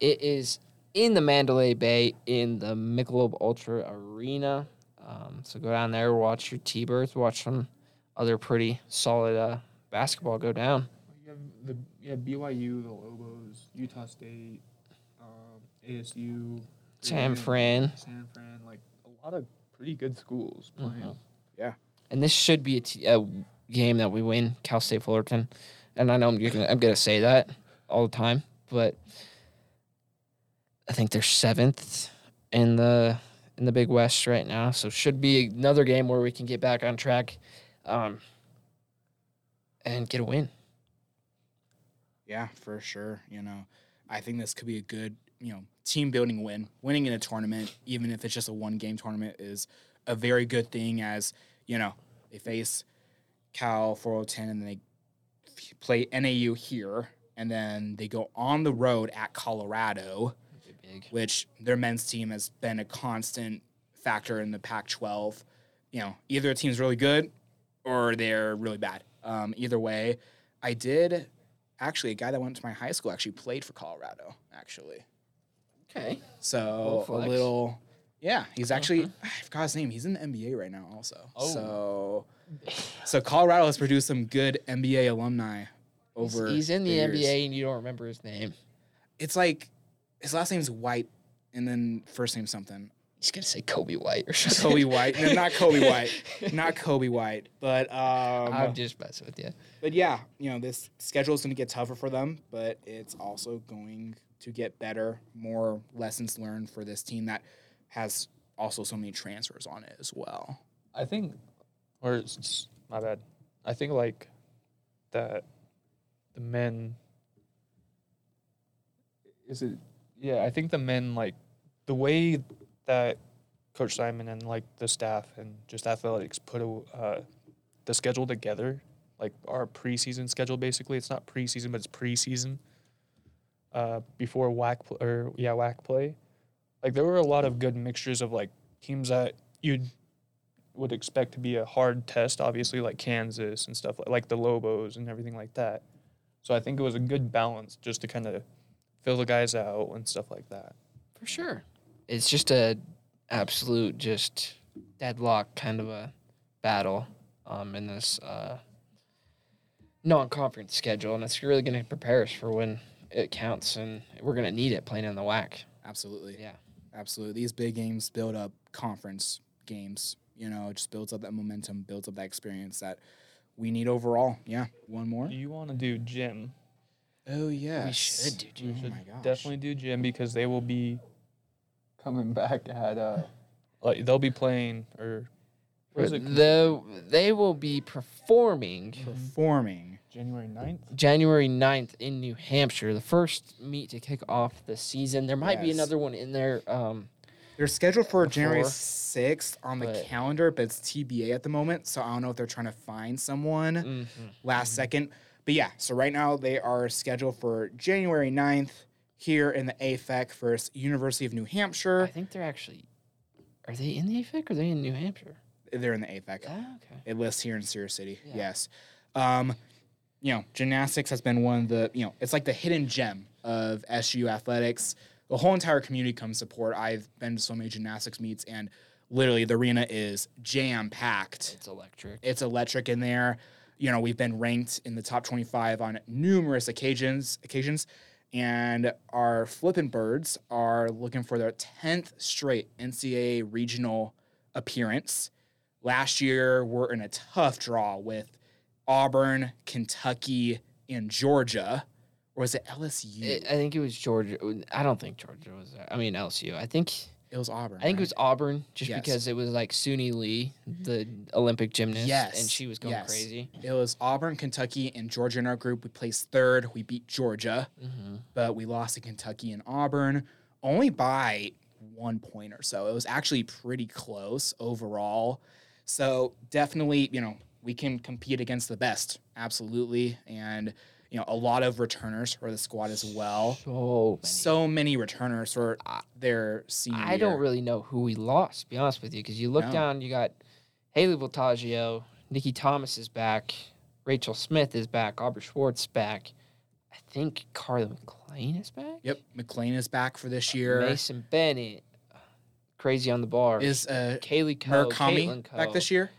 [SPEAKER 3] it is in the Mandalay Bay in the Michelob Ultra Arena. Um, so go down there, watch your T-Birds, watch some other pretty solid uh, basketball go down.
[SPEAKER 2] You have the you have BYU, the Lobos, Utah State, um, ASU,
[SPEAKER 3] San Fran.
[SPEAKER 2] San Fran, like a lot of pretty good schools playing.
[SPEAKER 3] Mhm.
[SPEAKER 1] Yeah.
[SPEAKER 3] And this should be a, t- a game that we win, Cal State Fullerton. And I know I'm gonna, I'm gonna say that all the time, but I think they're seventh in the in the Big West right now, so should be another game where we can get back on track, um, and get a win.
[SPEAKER 1] Yeah, for sure. You know, I think this could be a good, you know, team building win. Winning in a tournament, even if it's just a one game tournament, is a very good thing. As you know, they face Cal 410 and then they play NAU here, and then they go on the road at Colorado, which their men's team has been a constant factor in the Pac 12. You know, either a team's really good or they're really bad. Um, either way, I did actually a guy that went to my high school actually played for Colorado actually.
[SPEAKER 3] Okay.
[SPEAKER 1] So a little, yeah, he's actually uh-huh. I forgot his name. He's in the NBA right now also.
[SPEAKER 3] Oh.
[SPEAKER 1] So so Colorado has produced some good NBA alumni
[SPEAKER 3] He's,
[SPEAKER 1] over.
[SPEAKER 3] he's in the
[SPEAKER 1] years.
[SPEAKER 3] NBA and you don't remember his name.
[SPEAKER 1] It's like his last name's White and then first name something.
[SPEAKER 3] He's gonna say Kobe White or something.
[SPEAKER 1] Kobe White. No, not Kobe White. Not Kobe White. But um
[SPEAKER 3] I'm just messing with you.
[SPEAKER 1] but yeah, you know, this schedule is going to get tougher for them, but it's also going to get better. More lessons learned for this team that has also so many transfers on it as well.
[SPEAKER 2] I think, or it's, it's- my bad. I think like that the men. Is it? Yeah, I think the men like the way that Coach Simon and like the staff and just athletics put a, uh, the schedule together, like our preseason schedule. Basically, it's not preseason, but it's preseason. Uh, before WAC pl- or yeah WAC play, like there were a lot of good mixtures of like teams that you'd would expect to be a hard test, obviously, like Kansas and stuff like, like the Lobos and everything like that. So I think it was a good balance just to kind of fill the guys out and stuff like that.
[SPEAKER 3] For sure. It's just a absolute just deadlock kind of a battle um, in this uh, non-conference schedule, and it's really going to prepare us for when it counts, and we're going to need it playing in the WAC.
[SPEAKER 1] Absolutely.
[SPEAKER 3] Yeah.
[SPEAKER 1] Absolutely. These big games build up conference games, you know, it just builds up that momentum, builds up that experience that we need overall. Yeah. One more.
[SPEAKER 2] Do you want to do gym?
[SPEAKER 1] Oh yeah.
[SPEAKER 3] We should do
[SPEAKER 2] We
[SPEAKER 1] Oh
[SPEAKER 2] should
[SPEAKER 1] my gosh.
[SPEAKER 2] definitely do gym because they will be coming back at uh, like they'll be playing or what is it?
[SPEAKER 3] The, they will be performing
[SPEAKER 1] performing.
[SPEAKER 2] January 9th?
[SPEAKER 3] January 9th in New Hampshire, the first meet to kick off the season. There might be
[SPEAKER 1] Yes.
[SPEAKER 3] another one in there. Um,
[SPEAKER 1] They're scheduled for January
[SPEAKER 3] Before,
[SPEAKER 1] 6th on the
[SPEAKER 3] but-
[SPEAKER 1] calendar, but it's TBA at the moment. So I don't know if they're trying to find someone
[SPEAKER 3] mhm.
[SPEAKER 1] last second. But yeah, so right now they are scheduled for January 9th here in the AFEC versus University of New Hampshire.
[SPEAKER 3] I think they're actually. Are they in the AFEC or are they in New Hampshire?
[SPEAKER 1] They're in the AFEC.
[SPEAKER 3] Ah, okay.
[SPEAKER 1] It lists here in Cedar City.
[SPEAKER 3] Yeah.
[SPEAKER 1] Yes. Um, you know, gymnastics has been one of the, you know, it's like the hidden gem of SU athletics. The whole entire community comes support. I've been to so many gymnastics meets and literally the arena is jam packed.
[SPEAKER 3] It's electric.
[SPEAKER 1] It's electric in there. You know, we've been ranked in the top 25 on numerous occasions, occasions, and our Flippin' Birds are looking for their 10th straight NCAA regional appearance. Last year, we're in a tough draw with Auburn, Kentucky, and Georgia. Or was it LSU?
[SPEAKER 3] I I think it was Georgia. I don't think Georgia was there. I mean LSU. I think
[SPEAKER 1] It was Auburn.
[SPEAKER 3] I think it was Auburn, just
[SPEAKER 1] Yes.
[SPEAKER 3] because it was like Suni Lee, the Olympic gymnast,
[SPEAKER 1] Yes,
[SPEAKER 3] and she was going
[SPEAKER 1] yes.
[SPEAKER 3] crazy.
[SPEAKER 1] It was Auburn, Kentucky, and Georgia in our group. We placed third. We beat Georgia.
[SPEAKER 3] hmm
[SPEAKER 1] but we lost to Kentucky and Auburn only by one point or so. It was actually pretty close overall. So definitely, you know, we can compete against the best, absolutely, and you know, a lot of returners for the squad as well.
[SPEAKER 3] So many.
[SPEAKER 1] So many returners for
[SPEAKER 3] I-
[SPEAKER 1] their senior
[SPEAKER 3] I don't
[SPEAKER 1] year.
[SPEAKER 3] really know who we lost, to be honest with you, because you look
[SPEAKER 1] No.
[SPEAKER 3] down, you got Haley Voltaggio, Nikki Thomas is back, Rachel Smith is back, Aubrey Schwartz back. I think Carla McLean is back.
[SPEAKER 1] Yep, McLean is back for this year.
[SPEAKER 3] Mason Bennett, crazy on the bar.
[SPEAKER 1] Is uh,
[SPEAKER 3] Kaylee Coe,
[SPEAKER 1] Murakami
[SPEAKER 3] Caitlin Coe.
[SPEAKER 1] back this year?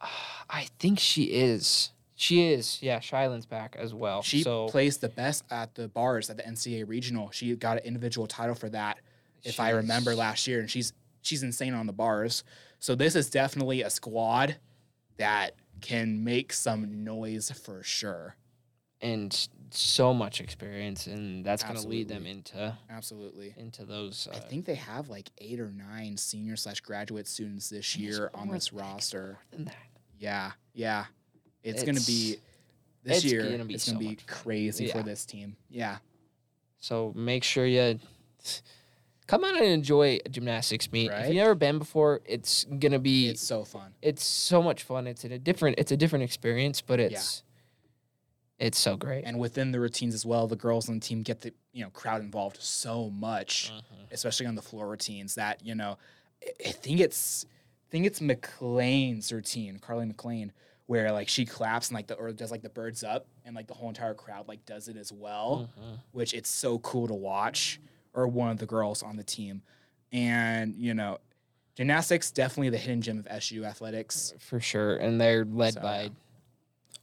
[SPEAKER 3] I think she is. She is. Yeah, Shylin's back as well.
[SPEAKER 1] She
[SPEAKER 3] so
[SPEAKER 1] plays the best at the bars at the NCAA regional. She got an individual title for that, if I remember last year, and she's she's insane on the bars. So this is definitely a squad that can make some noise for sure.
[SPEAKER 3] and so much experience, and that's going to lead them into
[SPEAKER 1] Absolutely.
[SPEAKER 3] into those. Uh,
[SPEAKER 1] I think they have like eight or nine senior slash graduate students this year on this roster.
[SPEAKER 3] than that.
[SPEAKER 1] Yeah, yeah. It's, gonna be this
[SPEAKER 3] it's
[SPEAKER 1] year.
[SPEAKER 3] gonna be
[SPEAKER 1] it's gonna
[SPEAKER 3] so
[SPEAKER 1] be crazy for this team. Yeah.
[SPEAKER 3] So make sure you come out and enjoy a gymnastics meet. If you've never been before, it's gonna be
[SPEAKER 1] It's so fun.
[SPEAKER 3] it's so much fun. It's in a different it's a different experience, but it's it's so great.
[SPEAKER 1] and within the routines as well, the girls on the team get the you know crowd involved so much,
[SPEAKER 3] Mhm.
[SPEAKER 1] especially on the floor routines. That you know, I- I think it's I think it's McLean's routine, Carly McLean, where like she claps and like the or does like the birds up, and like the whole entire crowd like does it as well,
[SPEAKER 3] Mhm.
[SPEAKER 1] which it's so cool to watch. Or one of the girls on the team, and you know. Gymnastics definitely the hidden gem of SU athletics.
[SPEAKER 3] for sure. And they're led
[SPEAKER 1] So,
[SPEAKER 3] by
[SPEAKER 1] yeah.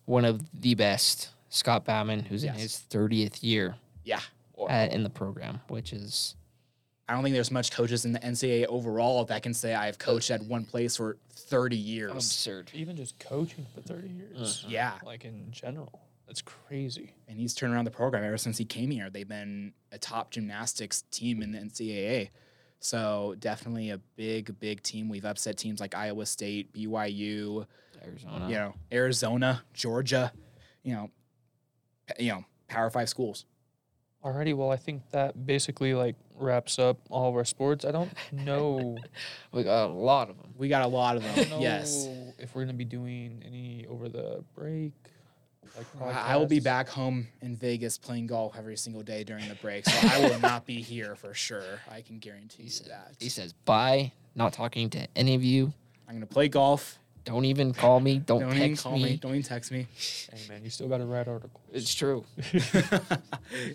[SPEAKER 3] one of the best, Scott Bauman, who's in his thirtieth year
[SPEAKER 1] Yeah,
[SPEAKER 3] uh, in the program, which is
[SPEAKER 1] I don't think there's much coaches in the NCAA overall that can say I've coached at one place for 30 years.
[SPEAKER 3] absurd.
[SPEAKER 2] Even just coaching for 30 years.
[SPEAKER 3] Mhm.
[SPEAKER 1] Yeah,
[SPEAKER 2] Like in general. That's crazy.
[SPEAKER 1] and he's turned around the program ever since he came here. They've been a top gymnastics team in the NCAA. So definitely a big, big team. We've upset teams like Iowa State, BYU,
[SPEAKER 3] Arizona.
[SPEAKER 1] you know, Arizona, Georgia, you know, you know, Power Five schools.
[SPEAKER 2] Alrighty, well, I think that basically like wraps up all of our sports. I don't know.
[SPEAKER 3] We got a lot of them.
[SPEAKER 1] We got a lot of
[SPEAKER 2] I
[SPEAKER 1] them.
[SPEAKER 2] don't
[SPEAKER 1] yes.
[SPEAKER 2] if we're gonna be doing any over the break. Like
[SPEAKER 1] I I will be back home in Vegas playing golf every single day during the break, so I will not be here for sure. I can guarantee you that.
[SPEAKER 3] He says bye. Not talking to any of you.
[SPEAKER 1] I'm gonna play golf.
[SPEAKER 3] Don't even call me. Don't,
[SPEAKER 1] Don't even
[SPEAKER 3] text
[SPEAKER 1] call
[SPEAKER 3] me.
[SPEAKER 1] me. Don't even text me.
[SPEAKER 2] Hey man, you still got to write articles.
[SPEAKER 3] It's true.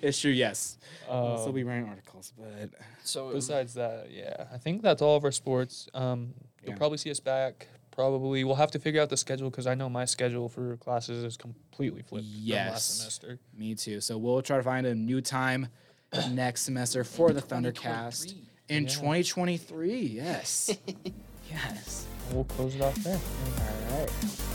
[SPEAKER 1] it's true. Yes, I'll still
[SPEAKER 2] Um,
[SPEAKER 1] be writing articles, but
[SPEAKER 3] So
[SPEAKER 2] Besides that, yeah, I think that's all of our sports. Um, you'll
[SPEAKER 1] Yeah.
[SPEAKER 2] probably see us back. Probably we'll have to figure out the schedule because I know my schedule for classes is completely flipped from
[SPEAKER 1] Yes.
[SPEAKER 2] last semester.
[SPEAKER 1] me too. So we'll try to find a new time next semester for the Thundercast in
[SPEAKER 2] Yeah.
[SPEAKER 1] 2023. Yes. Yes.
[SPEAKER 2] We'll close it off there.
[SPEAKER 1] All right.